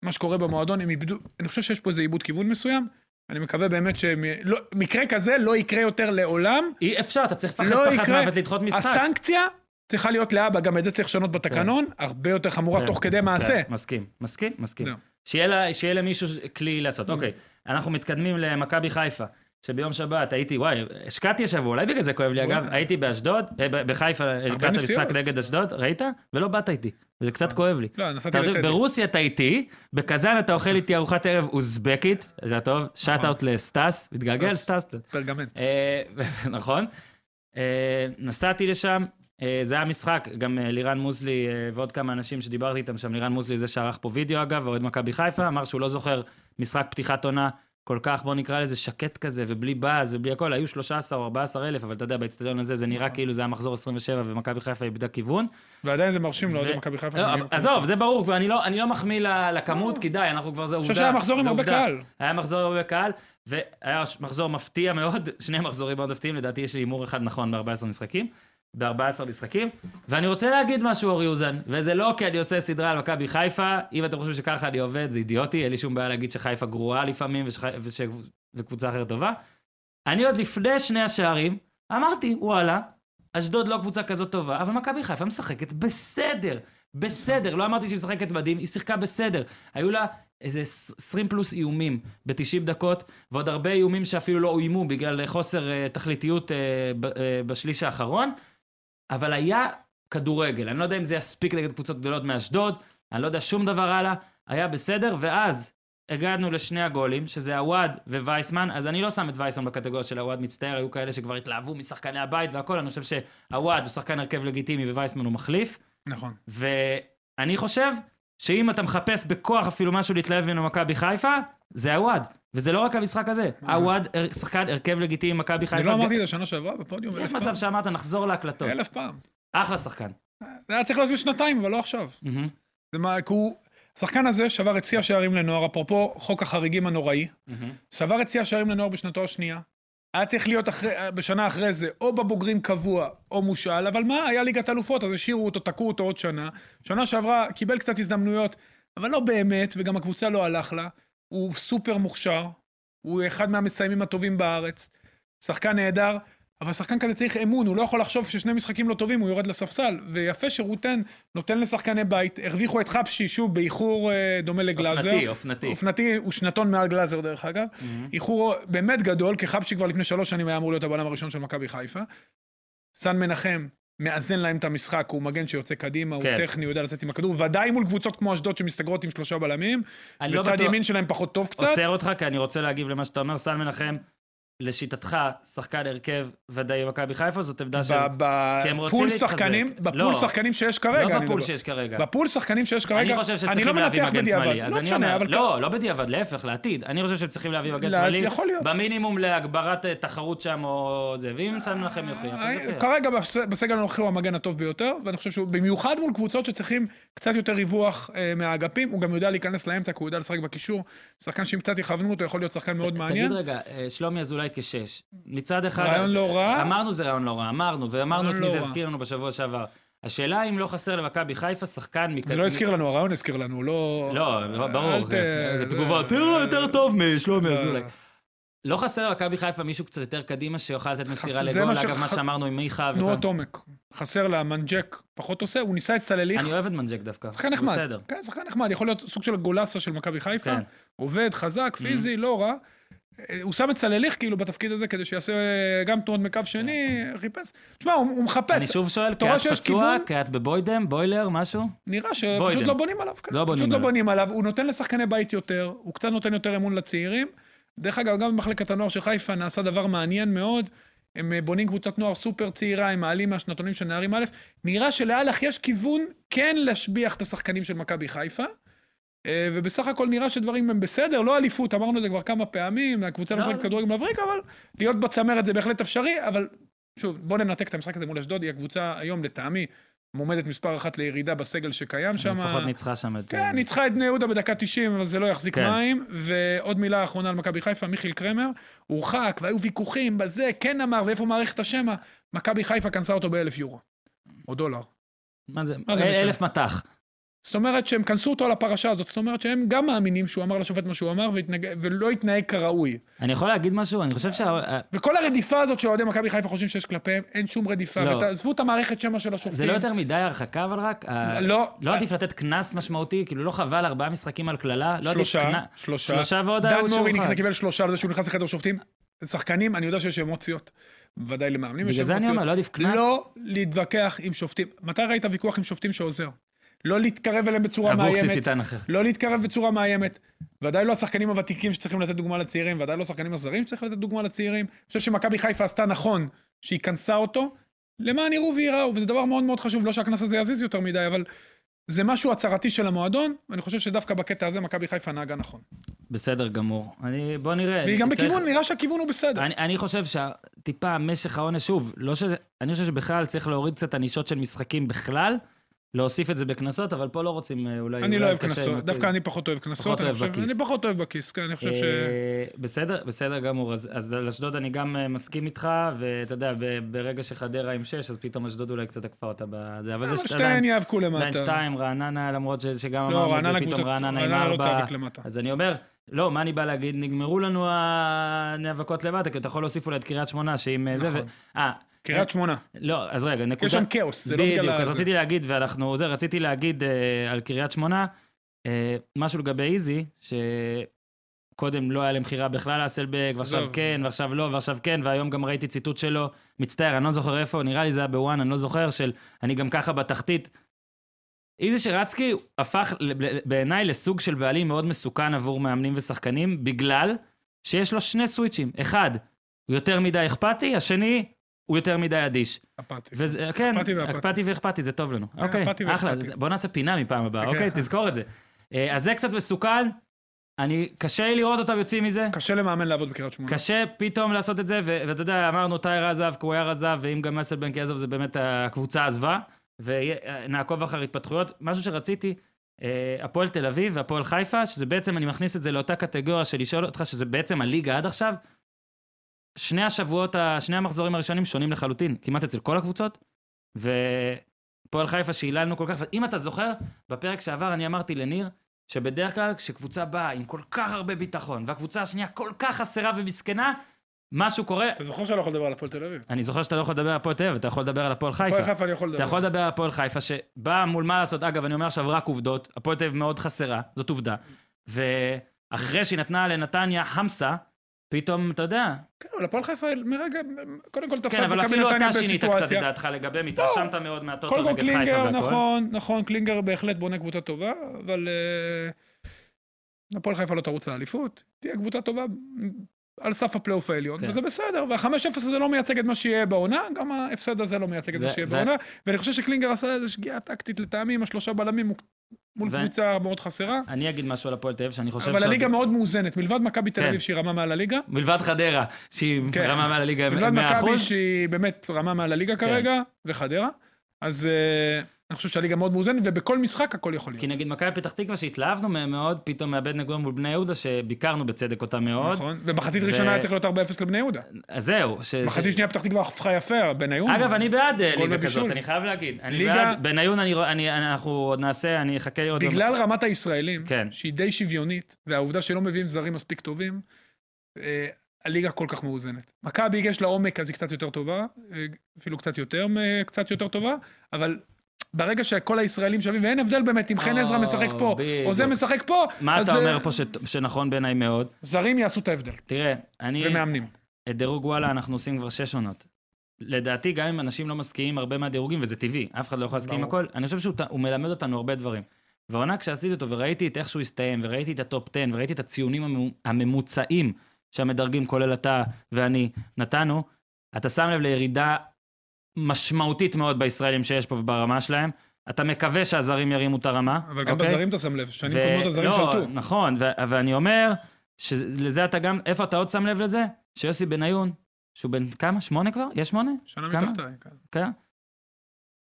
[SPEAKER 3] מה שקורה במועדון, הם איבדו... אני חושב שיש פה איזה עיבוד כיוון מסוים, אני מקווה באמת שמקרה כזה לא יקרה יותר לעולם,
[SPEAKER 1] אי אפשר, אתה צריך לפחד
[SPEAKER 3] לא
[SPEAKER 1] פחד
[SPEAKER 3] יקרה.
[SPEAKER 1] מוות לדחות משחק.
[SPEAKER 3] הסנקציה צריכה להיות לאבא, גם את זה צריך לשנות בתקנון, הרבה יותר חמורה
[SPEAKER 1] כן.
[SPEAKER 3] תוך כדי מעשה.
[SPEAKER 1] כן, מסכים, מסכים, מסכים.
[SPEAKER 3] לא.
[SPEAKER 1] שיהיה למישהו כלי לעשות.
[SPEAKER 3] Mm.
[SPEAKER 1] אוקיי, אנחנו מתקדמים למכבי חיפה, שביום שבת הייתי, וואי, השקעתי השבוע, אולי בגלל זה כואב לי אגב,
[SPEAKER 3] וואי.
[SPEAKER 1] הייתי באשדוד, אה, בחיפה, לקראת. המשחק נגד אשדוד, ראית? ולא באת איתי, וזה קצת כואב לי.
[SPEAKER 3] לא, נסעתי לטדי.
[SPEAKER 1] ברוסיה אתה איתי, בקזאן אתה אוכל איתי ארוחת ערב אוזבקית, זה טוב, שאט אאוט לסטס, מתגעגע
[SPEAKER 3] נכון.
[SPEAKER 1] לסטס?
[SPEAKER 3] פרגמנט.
[SPEAKER 1] אה, *laughs* נכון. אה, נסעתי לשם, אה, זה היה משחק, גם אה, לירן מוזלי אה, ועוד כמה אנשים שדיברתי איתם שם, לירן מוזלי זה שערך פה וידאו אגב, אוהד מכבי חיפה, אמר שהוא לא זוכר משחק פתיחת עונה כל כך, בוא נקרא לזה שקט כזה, ובלי באז ובלי הכל, היו 13 או 14 אלף, אבל אתה יודע, באצטדיון הזה זה נראה כאילו זה היה מחזור 27 ומכבי חיפה איבדה כיוון.
[SPEAKER 3] ועדיין זה מרשים לאוהדי מכבי חיפה.
[SPEAKER 1] לא, עזוב, זה ברור, כבר אני לא- אני לא מחמיא לכמות, כי די, אנחנו כבר, זה עובדה.
[SPEAKER 3] חושב שהיה מחזור עם הרבה. קהל.
[SPEAKER 1] היה מחזור עם הרבה קהל, והיה מחזור מפתיע מאוד, *laughs* שני מחזורים מאוד מפתיעים, לדעתי יש לי הימור אחד נכון ב-14 משחקים, ב-14 משחקים, ואני רוצה להגיד משהו, אורי אוזן, וזה לא כי אני עושה סדרה על מכבי חיפה, אם אתם חושבים שככה אני עובד, זה אידיוטי, אין לי שום בעיה להגיד שחיפה גרועה לפעמים, ושח... וש... וקבוצה אחרת טובה. אני עוד לפני שני השערים, אמרתי, וואלה, אשדוד לא קבוצה כזאת טובה, אבל מכבי חיפה משחקת בסדר, בסדר. לא אמרתי שהיא משחקת מדהים, היא שיחקה בסדר. היו לה איזה 20 פלוס איומים ב-90 דקות, ועוד הרבה איומים שאפילו לא אוימו בגלל חוסר אה, תכליתיות אה, אה, בשליש האחרון, אבל היה כדורגל. אני לא יודע אם זה יספיק נגד קבוצות גדולות מאשדוד, אני לא יודע שום דבר הלאה, היה בסדר, ואז הגענו לשני הגולים, שזה עווד ווייסמן, אז אני לא שם את וייסמן בקטגוריה של עווד מצטער, היו כאלה שכבר התלהבו משחקני הבית והכל, אני חושב שעווד הוא שחקן הרכב לגיטימי ווייסמן הוא מחליף,
[SPEAKER 3] נכון.
[SPEAKER 1] ואני חושב שאם אתה מחפש בכוח אפילו משהו להתלהב ממנו מכבי חיפה, זה עווד. וזה לא רק המשחק הזה, עווד הר- שחקן הרכב לגיטימי ממכבי חיפה.
[SPEAKER 3] אני לא אמרתי את זה שנה שעברה בפודיום
[SPEAKER 1] יש
[SPEAKER 3] אלף פעם.
[SPEAKER 1] מצב שאמרת נחזור להקלטות.
[SPEAKER 3] אלף פעם.
[SPEAKER 1] אחלה שחקן.
[SPEAKER 3] זה היה צריך להיות שנתיים, אבל לא עכשיו. זה מה, כי הוא... השחקן הזה שבר את שיא השערים לנוער, אפרופו חוק החריגים הנוראי. שבר את שיא השערים לנוער בשנתו השנייה. היה צריך להיות אחרי, בשנה אחרי זה, או בבוגרים קבוע, או מושאל, אבל מה, היה ליגת אלופות, אז השאירו אותו, תקעו אותו עוד שנה. שנה שעברה קיבל קצת הזדמנויות, אבל לא באמת, וגם הקבוצה לא הלך לה. הוא סופר מוכשר, הוא אחד מהמסיימים הטובים בארץ, שחקן נהדר, אבל שחקן כזה צריך אמון, הוא לא יכול לחשוב ששני משחקים לא טובים, הוא יורד לספסל. ויפה שרוטן נותן לשחקני בית, הרוויחו את חפשי, שוב, באיחור אה, דומה לגלאזר.
[SPEAKER 1] אופנתי, אופנתי.
[SPEAKER 3] אופנתי, הוא שנתון מעל גלאזר דרך אגב. איחור באמת גדול, כי חבשי כבר לפני שלוש שנים היה אמור להיות הבלם הראשון של מכבי חיפה. סן מנחם מאזן להם את המשחק, הוא מגן שיוצא קדימה,
[SPEAKER 1] כן.
[SPEAKER 3] הוא טכני, הוא יודע לצאת עם הכדור, ודאי מול קבוצות כמו אשדוד שמסתגרות עם שלושה בלמים.
[SPEAKER 1] לא
[SPEAKER 3] בצד
[SPEAKER 1] בטוח-
[SPEAKER 3] ימין שלהם פחות טוב קצת.
[SPEAKER 1] עוצר אותך, כי אני רוצה להגיב למה שאתה אומר. סל מנחם, לשיטתך, שחקן הרכב ודאי במכבי חיפה, זאת עמדה של...
[SPEAKER 3] בפול. שחקנים,
[SPEAKER 1] לא.
[SPEAKER 3] בפול שחקנים שיש כרגע,
[SPEAKER 1] לא בפול. שיש כרגע.
[SPEAKER 3] בפול שחקנים שיש כרגע,
[SPEAKER 1] אני חושב
[SPEAKER 3] אני
[SPEAKER 1] שצריכים
[SPEAKER 3] לא
[SPEAKER 1] להביא מגן. שמאלי.
[SPEAKER 3] לא משנה, אבל
[SPEAKER 1] לא, לא בדיעבד, להפך, לעתיד. אני חושב שהם צריכים להביא מגן
[SPEAKER 3] לא,
[SPEAKER 1] שמאלי.
[SPEAKER 3] יכול להיות.
[SPEAKER 1] במינימום להגברת אה, תחרות שם, או זה, ואם מנחם יוכיח, אז
[SPEAKER 3] אה,
[SPEAKER 1] יוכיח.
[SPEAKER 3] כרגע בס- בסגל הנוכחי הוא המגן הטוב ביותר, ואני חושב שהוא במיוחד מול קבוצות שצריכים קצת יותר ריווח אה, מהאגפים, הוא גם יודע להיכנס לאמצע, כי הוא יודע לשחק בקישור. שחקן שאם קצת יכוונו אותו, יכול להיות שחקן מאוד מעניין.
[SPEAKER 1] תגיד רגע, אה, שלומי אזולאי כשש. מצד אחד...
[SPEAKER 3] רעיון לא רע.
[SPEAKER 1] אמרנו זה רעיון לא רע, אמרנו, ואמרנו את מי
[SPEAKER 3] לא
[SPEAKER 1] זה. הזכיר לנו בשבוע שעבר. השאלה אם לא חסר למכבי חיפה שחקן מכ...
[SPEAKER 3] זה לא הזכיר לנו, הרעיון הזכיר לנו, לא...
[SPEAKER 1] לא, ברור,
[SPEAKER 3] אל ת-
[SPEAKER 1] כן. תגובות, תראו יותר טוב משלומי
[SPEAKER 3] לא.
[SPEAKER 1] אזולאי. לא חסר למכבי חיפה מישהו קצת יותר קדימה שיוכל לתת מסירה לגול, אגב, מה שאמרנו עם מיכה.
[SPEAKER 3] תנועות. עומק. חסר לה, מנג'ק פחות עושה, הוא ניסה את סלליך.
[SPEAKER 1] אני אוהב את מנג'ק דווקא.
[SPEAKER 3] שחקן נחמד.
[SPEAKER 1] בסדר.
[SPEAKER 3] כן, שחקן נחמד, יכול להיות סוג של גולסה של מכבי חיפה.
[SPEAKER 1] כן.
[SPEAKER 3] עובד, חזק, פיזי, לא רע. הוא שם את סלליך כאילו בתפקיד הזה כדי שיעשה אה, גם תנועות מקו שני, חיפש. תשמע, הוא הוא מחפש.
[SPEAKER 1] כן. אני שוב שואל, כי את פצוע? כי את בבוידם, בוילר, משהו?
[SPEAKER 3] נראה שפשוט. לא בונים עליו. כן.
[SPEAKER 1] לא בונים
[SPEAKER 3] פשוט לא
[SPEAKER 1] עליו.
[SPEAKER 3] בונים עליו. הוא נותן לשחקני בית יותר, הוא קצת נותן יותר אמון לצעירים. דרך אגב, גם במחלקת הנוער של חיפה נעשה דבר מעניין מאוד. הם אה, בונים קבוצת נוער סופר צעירה, הם מעלים מהשנתונים של נערים א'. נראה שלאלח יש כיוון כן להשביח את השחקנים של מכבי חיפה. אה, ובסך הכל נראה שדברים הם בסדר, לא אליפות, אמרנו את זה כבר כמה פעמים, הקבוצה
[SPEAKER 1] לא,
[SPEAKER 3] משחקת. כדורגל מבריק, אבל להיות בצמרת זה בהחלט אפשרי, אבל שוב, בוא ננתק את המשחק הזה מול אשדוד, היא הקבוצה היום לטעמי מועמדת מספר אחת לירידה בסגל שקיים שם.
[SPEAKER 1] לפחות ניצחה שם את...
[SPEAKER 3] כן, ניצחה את בני יהודה בדקה 90, אבל זה לא יחזיק
[SPEAKER 1] כן.
[SPEAKER 3] מים. ועוד מילה אחרונה על מכבי חיפה, מיכיל קרמר, הורחק, והיו ויכוחים בזה, כן אמר, ואיפה מערכת השמע, מכבי חיפה כנסה אותו באלף יורו. או דולר.
[SPEAKER 1] מה זה?
[SPEAKER 3] מה זה משנה?
[SPEAKER 1] אלף מטח.
[SPEAKER 3] זאת אומרת שהם כנסו אותו על הפרשה הזאת, זאת אומרת שהם גם מאמינים שהוא אמר לשופט מה שהוא אמר והתנג... ולא התנהג כראוי.
[SPEAKER 1] אני יכול להגיד משהו? אני חושב שה...
[SPEAKER 3] וכל הרדיפה הזאת שאוהדי מכבי חיפה חושבים שיש כלפיהם, אין שום רדיפה.
[SPEAKER 1] לא.
[SPEAKER 3] ותעזבו את המערכת שמע של השופטים.
[SPEAKER 1] זה לא יותר מדי הרחקה, אבל רק... ה-
[SPEAKER 3] לא.
[SPEAKER 1] לא עדיף לתת קנס משמעותי? כאילו, לא חבל ארבעה משחקים על קללה? לא
[SPEAKER 3] שלושה, שלושה.
[SPEAKER 1] שלושה ועוד
[SPEAKER 3] דן מורי קיבל שלושה על זה שהוא נכנס לחדר שופטים. שחקנים, אני יודע שיש אמוציות, בוודאי למאמנים יש
[SPEAKER 1] בגלל זה אני
[SPEAKER 3] אמוציות.
[SPEAKER 1] אומר, לא עדיף קנס?
[SPEAKER 3] לא להתווכח עם שופטים. מתי ראית ויכוח עם שופטים שעוזר? לא להתקרב אליהם בצורה מאיימת. לא להתקרב בצורה מאיימת. ודאי לא השחקנים הוותיקים שצריכים לתת דוגמה לצעירים, ודאי לא השחקנים הזרים שצריכים לתת דוגמה לצעירים. אני חושב שמכבי חיפה עשתה נכון שהיא כנסה אותו, למען יראו וייראו, וזה דבר מאוד מאוד חשוב, לא שהקנס הזה יזיז יותר מדי, אבל זה משהו הצהרתי של המועדון, ואני חושב שדווקא בקטע הזה מכבי חיפה נהגה נכון.
[SPEAKER 1] בסדר גמור. אני, בוא נראה.
[SPEAKER 3] והיא גם
[SPEAKER 1] צריך-
[SPEAKER 3] בכיוון, נראה שהכיוון הוא בסדר.
[SPEAKER 1] אני, אני חושב שטיפה משך העונש, שוב, לא ש... אני חושב שבכלל צריך להוריד קצת ענישות של משחקים בכלל, להוסיף את זה בקנסות, אבל פה לא רוצים אה, אולי...
[SPEAKER 3] אני לא אוהב קנסות. דווקא אני פחות אוהב קנסות, אני חושב, פחות אוהב בכיס, כן, אני חושב ש...
[SPEAKER 1] אה, בסדר, בסדר גמור. אז, על אשדוד אני גם אה, מסכים איתך, ואתה יודע, ברגע שחדרה עם שש, אז פתאום אשדוד אולי קצת עקפה אותה בזה, אבל זה שתי-
[SPEAKER 3] שתיהן ייאבקו
[SPEAKER 1] עדיין
[SPEAKER 3] למטה.
[SPEAKER 1] שתיים, רעננה, למרות שגם
[SPEAKER 3] לא,
[SPEAKER 1] אמרנו את זה, פתאום רעננה עם
[SPEAKER 3] לא
[SPEAKER 1] ארבע. אז אני אומר, לא, מה אני בא להגיד? נגמרו לנו הנאבקות למטה, כי אתה יכול להוסיף אולי את קריית שמונה, שאם אה, זה...
[SPEAKER 3] נכון.
[SPEAKER 1] ו... אה,
[SPEAKER 3] קריית שמונה.
[SPEAKER 1] לא, אז רגע, נקודה...
[SPEAKER 3] יש שם כאוס, זה לא בגלל
[SPEAKER 1] בדיוק, אז. רציתי להגיד, ואנחנו... זה, רציתי להגיד אה, על קריית שמונה, אה, משהו לגבי איזי, שקודם לא היה להם מכירה בכלל לאסלבק, ועכשיו. כן, ועכשיו לא, ועכשיו כן, והיום גם ראיתי ציטוט שלו, מצטער, אני לא זוכר איפה, נראה לי זה היה בוואן, אני לא זוכר, של אני גם ככה בתחתית. איזי שרצקי הפך בעיניי לסוג של בעלים מאוד מסוכן עבור מאמנים ושחקנים, בגלל שיש לו שני סוויצ'ים. אחד, הוא יותר מדי אכפתי, השני, הוא יותר מדי אדיש.
[SPEAKER 3] אפאתי.
[SPEAKER 1] וזה, כן,
[SPEAKER 3] אכפתי ואפאתי.
[SPEAKER 1] אכפתי ואכפתי, זה טוב לנו.
[SPEAKER 3] כן,
[SPEAKER 1] אוקיי,
[SPEAKER 3] אכפתי
[SPEAKER 1] אחלה,
[SPEAKER 3] ואכפתי.
[SPEAKER 1] בוא נעשה פינה מפעם הבאה,
[SPEAKER 3] אוקיי,
[SPEAKER 1] אוקיי. תזכור את זה. אה, אז זה קצת מסוכן, אני, קשה לי לראות אותם יוצאים מזה.
[SPEAKER 3] קשה למאמן לעבוד בקריית שמונה.
[SPEAKER 1] קשה פתאום לעשות את זה, ואתה יודע, אמרנו טייר עזב, קוויאר עזב, ואם גם מסלבנק יעזוב, זה באמת הקבוצה עזבה, ונעקוב אחר התפתחויות. משהו שרציתי, אה, הפועל תל אביב והפועל חיפה, שזה בעצם, אני מכניס את זה לאותה קטגוריה של לשאול אותך, שזה בעצם הליגה עד עכשיו, שני השבועות, שני המחזורים הראשונים שונים לחלוטין, כמעט אצל כל הקבוצות, ופועל חיפה שהיללנו כל כך, אם אתה זוכר, בפרק שעבר אני אמרתי לניר, שבדרך כלל כשקבוצה באה עם כל כך הרבה ביטחון, והקבוצה השנייה כל כך חסרה ומסכנה, משהו קורה.
[SPEAKER 3] אתה זוכר שאני לא יכול לדבר על הפועל תל אביב?
[SPEAKER 1] אני זוכר שאתה לא יכול לדבר על הפועל תל אביב, אתה יכול לדבר על הפועל חיפה.
[SPEAKER 3] הפועל חיפה אני יכול לדבר.
[SPEAKER 1] אתה יכול לדבר על הפועל חיפה, שבאה מול מה לעשות, אגב, אני אומר עכשיו רק עובדות, הפועל תל אביב מאוד חסרה, זאת עובדה. ואחרי שהיא נתנה לנתניה חמסה, פתאום, אתה יודע,
[SPEAKER 3] כן, אבל הפועל חיפה מרגע, קודם כל
[SPEAKER 1] כן,
[SPEAKER 3] תפסה
[SPEAKER 1] אבל
[SPEAKER 3] מכבי
[SPEAKER 1] אפילו
[SPEAKER 3] נתניה
[SPEAKER 1] אתה שינית קצת את
[SPEAKER 3] בסיטואציה.
[SPEAKER 1] דעתך לגביהם, התרשמת מאוד מהטוטו נגד חיפה והכל.
[SPEAKER 3] נכון, נכון, קלינגר בהחלט בונה קבוצה טובה, אבל אה, הפועל חיפה לא תרוץ לאליפות, תהיה קבוצה טובה על סף הפלייאוף העליון,
[SPEAKER 1] כן.
[SPEAKER 3] וזה בסדר, וה-5-0 הזה לא מייצג את מה שיהיה בעונה, גם ההפסד הזה לא מייצג את מה שיהיה בעונה, ואני חושב שקלינגר עשה איזו שגיאה טקטית לטעמי עם השלושה בלמים מול
[SPEAKER 1] ו-
[SPEAKER 3] קבוצה מאוד חסרה,
[SPEAKER 1] אני אגיד משהו על הפועל תל אביב, שאני חושב
[SPEAKER 3] אבל הליגה מאוד מאוזנת, מלבד מכבי תל
[SPEAKER 1] כן.
[SPEAKER 3] אביב שהיא רמה מעל הליגה,
[SPEAKER 1] מלבד חדרה, שהיא
[SPEAKER 3] כן.
[SPEAKER 1] רמה מעל הליגה
[SPEAKER 3] מלבד
[SPEAKER 1] 100%.
[SPEAKER 3] מכבי שהיא באמת רמה מעל הליגה
[SPEAKER 1] כן.
[SPEAKER 3] כרגע, וחדרה, אז אה, אני חושב שהליגה מאוד מאוזנת, ובכל משחק הכל יכול להיות.
[SPEAKER 1] כי נגיד מכבי פתח תקווה שהתלהבנו מהם מאוד, פתאום מאבד נגוון מול בני יהודה, שביקרנו בצדק אותה מאוד.
[SPEAKER 3] נכון, ומחצית
[SPEAKER 1] ו-
[SPEAKER 3] ראשונה היה צריך להיות 4-0 לבני יהודה.
[SPEAKER 1] אז זהו. ש-
[SPEAKER 3] מחצית
[SPEAKER 1] ש-
[SPEAKER 3] שנייה פתח תקווה הפכה יפה, בניון.
[SPEAKER 1] אגב, אני בעד אה, ליגה. כזאת, אני חייב להגיד. אני
[SPEAKER 3] ליגה-
[SPEAKER 1] בעד, בניון אני אני- אנחנו עוד נעשה, אני אחכה עוד...
[SPEAKER 3] בגלל רמת הישראלים,
[SPEAKER 1] כן.
[SPEAKER 3] שהיא די שוויונית, והעובדה שלא מביאים זרים מספיק טובים, אה, הליגה כל כך מאוזנת. מכבי יש לה עומק, אז היא קצת יותר טובה, אה, אפילו קצת יותר, קצת יותר טובה, אבל ברגע שכל הישראלים שווים, ואין הבדל באמת אם חן עזרא משחק פה, או זה. משחק פה,
[SPEAKER 1] מה אתה
[SPEAKER 3] אה,
[SPEAKER 1] אומר פה שנכון בעיניי מאוד?
[SPEAKER 3] זרים יעשו את ההבדל,
[SPEAKER 1] תראה, אני...
[SPEAKER 3] ומאמנים.
[SPEAKER 1] את דירוג וואלה אנחנו עושים כבר שש עונות. לדעתי, גם אם אנשים לא מסכימים הרבה מהדירוגים, וזה טבעי, אף אחד לא יכול להסכים עם. הכל, אני חושב שהוא מלמד אותנו הרבה דברים. והעונה כשעשיתי אותו וראיתי את איך שהוא הסתיים, וראיתי את ה top 10, וראיתי את הציונים הממו- הממוצעים שהמדרגים, כולל אתה ואני, נתנו, אתה שם לב לירידה משמעותית מאוד בישראלים שיש פה וברמה שלהם. אתה מקווה שהזרים ירימו את הרמה.
[SPEAKER 3] אבל גם
[SPEAKER 1] אוקיי?
[SPEAKER 3] בזרים אתה שם לב, שנים
[SPEAKER 1] ו-
[SPEAKER 3] קודמות הזרים
[SPEAKER 1] לא,
[SPEAKER 3] שלטו.
[SPEAKER 1] נכון, ו- ואני אומר, שלזה אתה גם, איפה אתה עוד שם לב לזה? שיוסי בניון, שהוא בן כמה? שמונה כבר? יש שמונה?
[SPEAKER 3] שנה
[SPEAKER 1] כמה?
[SPEAKER 3] מתחתיי. כן.
[SPEAKER 1] כן.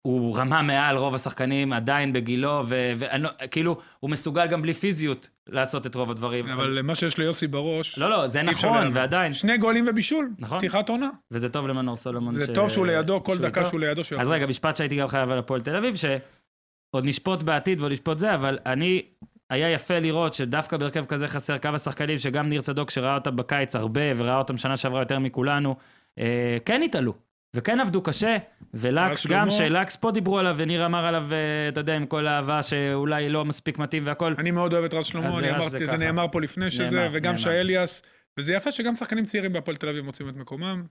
[SPEAKER 1] הוא רמה מעל רוב השחקנים, עדיין בגילו, וכאילו, הוא מסוגל גם בלי פיזיות לעשות את רוב הדברים.
[SPEAKER 3] אבל מה שיש ליוסי בראש,
[SPEAKER 1] לא, לא, זה נכון. ועדיין,
[SPEAKER 3] שני גולים ובישול,
[SPEAKER 1] נכון.
[SPEAKER 3] פתיחת עונה.
[SPEAKER 1] וזה טוב למנור סולומון.
[SPEAKER 3] זה
[SPEAKER 1] ש-
[SPEAKER 3] טוב שהוא לידו, כל דקה. שהוא לידו. שהוא
[SPEAKER 1] אז רגע. משפט שהייתי גם חייב על הפועל תל אביב, שעוד נשפוט בעתיד ועוד נשפוט זה, אבל אני, היה יפה לראות שדווקא בהרכב כזה חסר כמה שחקנים, שגם ניר צדוק, שראה אותם בקיץ הרבה, וראה אותם שנה שעברה יותר מכולנו, אה, כן התעלו. וכן עבדו קשה, ולקס. גם, שלקס פה דיברו עליו, וניר אמר עליו, אה, אתה יודע, עם כל האהבה שאולי לא מספיק מתאים והכל.
[SPEAKER 3] אני מאוד אוהב את רז שלמה, אני אמרתי, זה. נאמר פה לפני שזה, וגם. שאליאס, וזה יפה שגם שחקנים צעירים בהפועל תל אביב מוצאים את מקומם.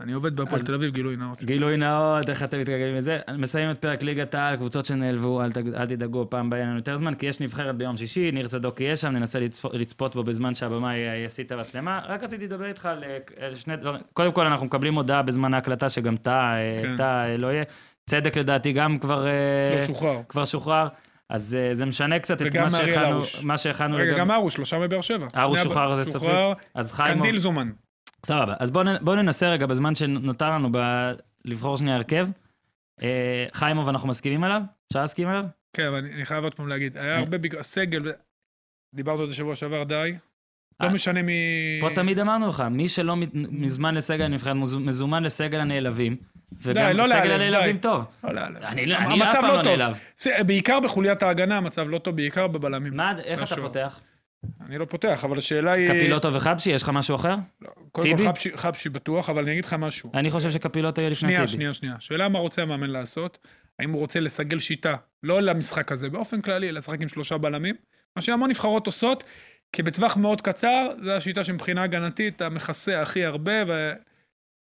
[SPEAKER 3] אני עובד בהפועל תל אביב, גילוי נאות.
[SPEAKER 1] גילוי נאות, איך אתם מתגלגלים לזה. מסיימים את פרק ליגת העל, קבוצות שנעלבו, אל, תג- אל תדאגו, פעם הבאה יהיה לנו יותר זמן, כי יש נבחרת ביום שישי, ניר צדוק יהיה שם, ננסה לצפות, לצפות בו בזמן שהבמאי יסיט את המצלמה. רק רציתי לדבר איתך על אה, על שני דברים. קודם כל, אנחנו מקבלים הודעה בזמן ההקלטה שגם טאה אה,
[SPEAKER 3] כן.
[SPEAKER 1] אה, לא יהיה. צדק לדעתי גם כבר, אה,
[SPEAKER 3] לא שוחרר.
[SPEAKER 1] כבר שוחרר, אז אה, זה משנה קצת את מה שהכנו. מה שהכנו
[SPEAKER 3] רגע,
[SPEAKER 1] לגבי-
[SPEAKER 3] גם ארוש, שלושה מבאר שבע.
[SPEAKER 1] ארוש שוחרר, זה סופי. אז חיימוב,
[SPEAKER 3] קנדיל זומן.
[SPEAKER 1] סבבה, אז בואו בוא ננסה רגע בזמן שנותר לנו ב... לבחור שנייה הרכב. אה, חיימוב, אנחנו מסכימים עליו? אפשר להסכים עליו?
[SPEAKER 3] כן, אבל אני אני חייב עוד פעם להגיד, היה הרבה בגלל, הסגל, דיברנו על זה שבוע שעבר, די. לא
[SPEAKER 1] אה,
[SPEAKER 3] משנה מי...
[SPEAKER 1] פה תמיד אמרנו לך, מי שלא מזמן לסגל הנבחרת, מז- מזומן לסגל הנעלבים, וגם
[SPEAKER 3] לא
[SPEAKER 1] סגל הנעלבים. טוב.
[SPEAKER 3] לא, לא, לא.
[SPEAKER 1] אני לא- אף
[SPEAKER 3] המצב
[SPEAKER 1] פעם לא. נעלב.
[SPEAKER 3] בעיקר בחוליית ההגנה המצב לא טוב, בעיקר בבלמים.
[SPEAKER 1] מה, איך אתה. פותח?
[SPEAKER 3] אני לא פותח, אבל השאלה היא...
[SPEAKER 1] קפילוטו וחבשי, יש לך משהו אחר?
[SPEAKER 3] קודם
[SPEAKER 1] טיבי?
[SPEAKER 3] כל חבשי- חבשי בטוח, אבל אני אגיד לך משהו.
[SPEAKER 1] אני חושב שקפילוטו יהיה לפני
[SPEAKER 3] שנייה,
[SPEAKER 1] טיבי.
[SPEAKER 3] שנייה, שנייה. שאלה מה רוצה המאמן לעשות? האם הוא רוצה לסגל שיטה, לא למשחק הזה, באופן כללי, לשחק עם שלושה בלמים, מה שהמון נבחרות עושות, כי בטווח מאוד קצר, זו השיטה שמבחינה הגנתית אתה מכסה הכי הרבה,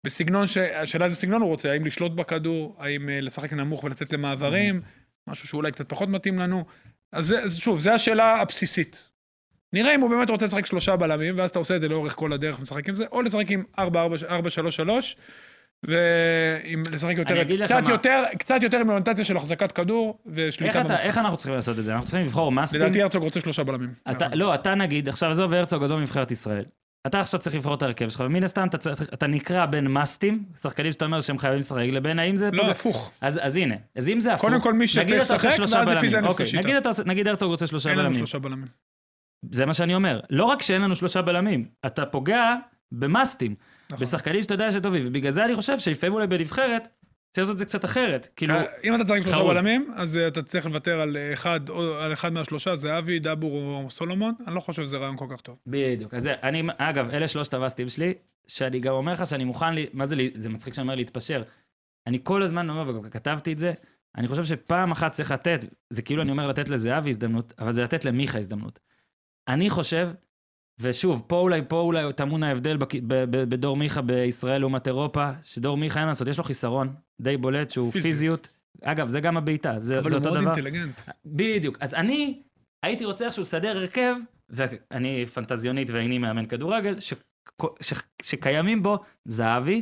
[SPEAKER 3] ובסגנון, ש... השאלה איזה סגנון הוא רוצה, האם לשלוט בכדור, האם אה, לשחק נמוך ולצאת למעברים, משהו שאולי קצת פחות מתאים לנו. אז זה, אז שוב, זו השאלה הבסיסית. נראה אם הוא באמת רוצה לשחק שלושה בלמים, ואז אתה עושה את זה לאורך כל הדרך ומשחק עם זה, או לשחק עם 4-4-3-3, ועם לשחק יותר, קצת
[SPEAKER 1] מה.
[SPEAKER 3] יותר, קצת יותר עם אוריינטציה של החזקת כדור ושליטה במשחק.
[SPEAKER 1] איך אנחנו צריכים לעשות את זה? אנחנו צריכים לבחור מסטים.
[SPEAKER 3] לדעתי הרצוג רוצה שלושה בלמים.
[SPEAKER 1] אתה, לא, אתה נגיד, עכשיו עזוב הרצוג, עזוב נבחרת ישראל. אתה עכשיו צריך לבחור את ההרכב שלך, ומן הסתם אתה, צריך, אתה נקרא בין מסטים, שחקנים שאתה אומר שהם חייבים לשחק, לבין האם זה...
[SPEAKER 3] לא,
[SPEAKER 1] פוגע-
[SPEAKER 3] הפוך.
[SPEAKER 1] אז, אז הנה, אז אם זה הפוך,
[SPEAKER 3] קודם כל מי שצריך לשחק, ואז לפי
[SPEAKER 1] בלמים.
[SPEAKER 3] זה אני עושה
[SPEAKER 1] אוקיי,
[SPEAKER 3] שיטה.
[SPEAKER 1] נגיד, הרצוג רוצה שלושה
[SPEAKER 3] אין לנו
[SPEAKER 1] בלמים.
[SPEAKER 3] שלושה בלמים.
[SPEAKER 1] זה מה שאני אומר. לא רק שאין לנו שלושה בלמים, אתה פוגע במאסטים,
[SPEAKER 3] נכון.
[SPEAKER 1] בשחקנים שאתה יודע שטובים, ובגלל זה אני חושב שלפעמים אולי בנבחרת, צריך לעשות את זה קצת אחרת. כאילו,
[SPEAKER 3] אם אתה צריך שלושה. בלמים, אז אה, אתה צריך לוותר על אה, אחד, על אחד מהשלושה, זה אבי, דבור או סולומון. אני לא חושב שזה רעיון כל כך טוב.
[SPEAKER 1] בדיוק. אז אני, אגב, אלה שלושת הווסטים שלי, שאני גם אומר לך שאני מוכן, לי, מה זה, לי- זה מצחיק שאני אומר להתפשר. אני כל הזמן אומר, וגם כתבתי את זה, אני חושב שפעם אחת צריך לתת, זה כאילו אני אומר לתת לזהבי הזדמנות, אבל זה לתת למיכה הזדמנות. אני חושב, ושוב, פה אולי, פה אולי טמון ההבדל בק- ב- ב- בדור מיכה בישראל לעומת אירופה, שדור מיכה אין לעשות, יש לו חיסרון די בולט שהוא
[SPEAKER 3] פיזיות.
[SPEAKER 1] פיזיות. אגב, זה גם הבעיטה, זה,
[SPEAKER 3] אבל
[SPEAKER 1] זה
[SPEAKER 3] הוא
[SPEAKER 1] אותו
[SPEAKER 3] מאוד
[SPEAKER 1] דבר.
[SPEAKER 3] אינטליגנט.
[SPEAKER 1] בדיוק. אז אני הייתי רוצה איכשהו לסדר הרכב, ואני פנטזיונית ואיני מאמן כדורגל, ש... ש... שקיימים בו זהבי,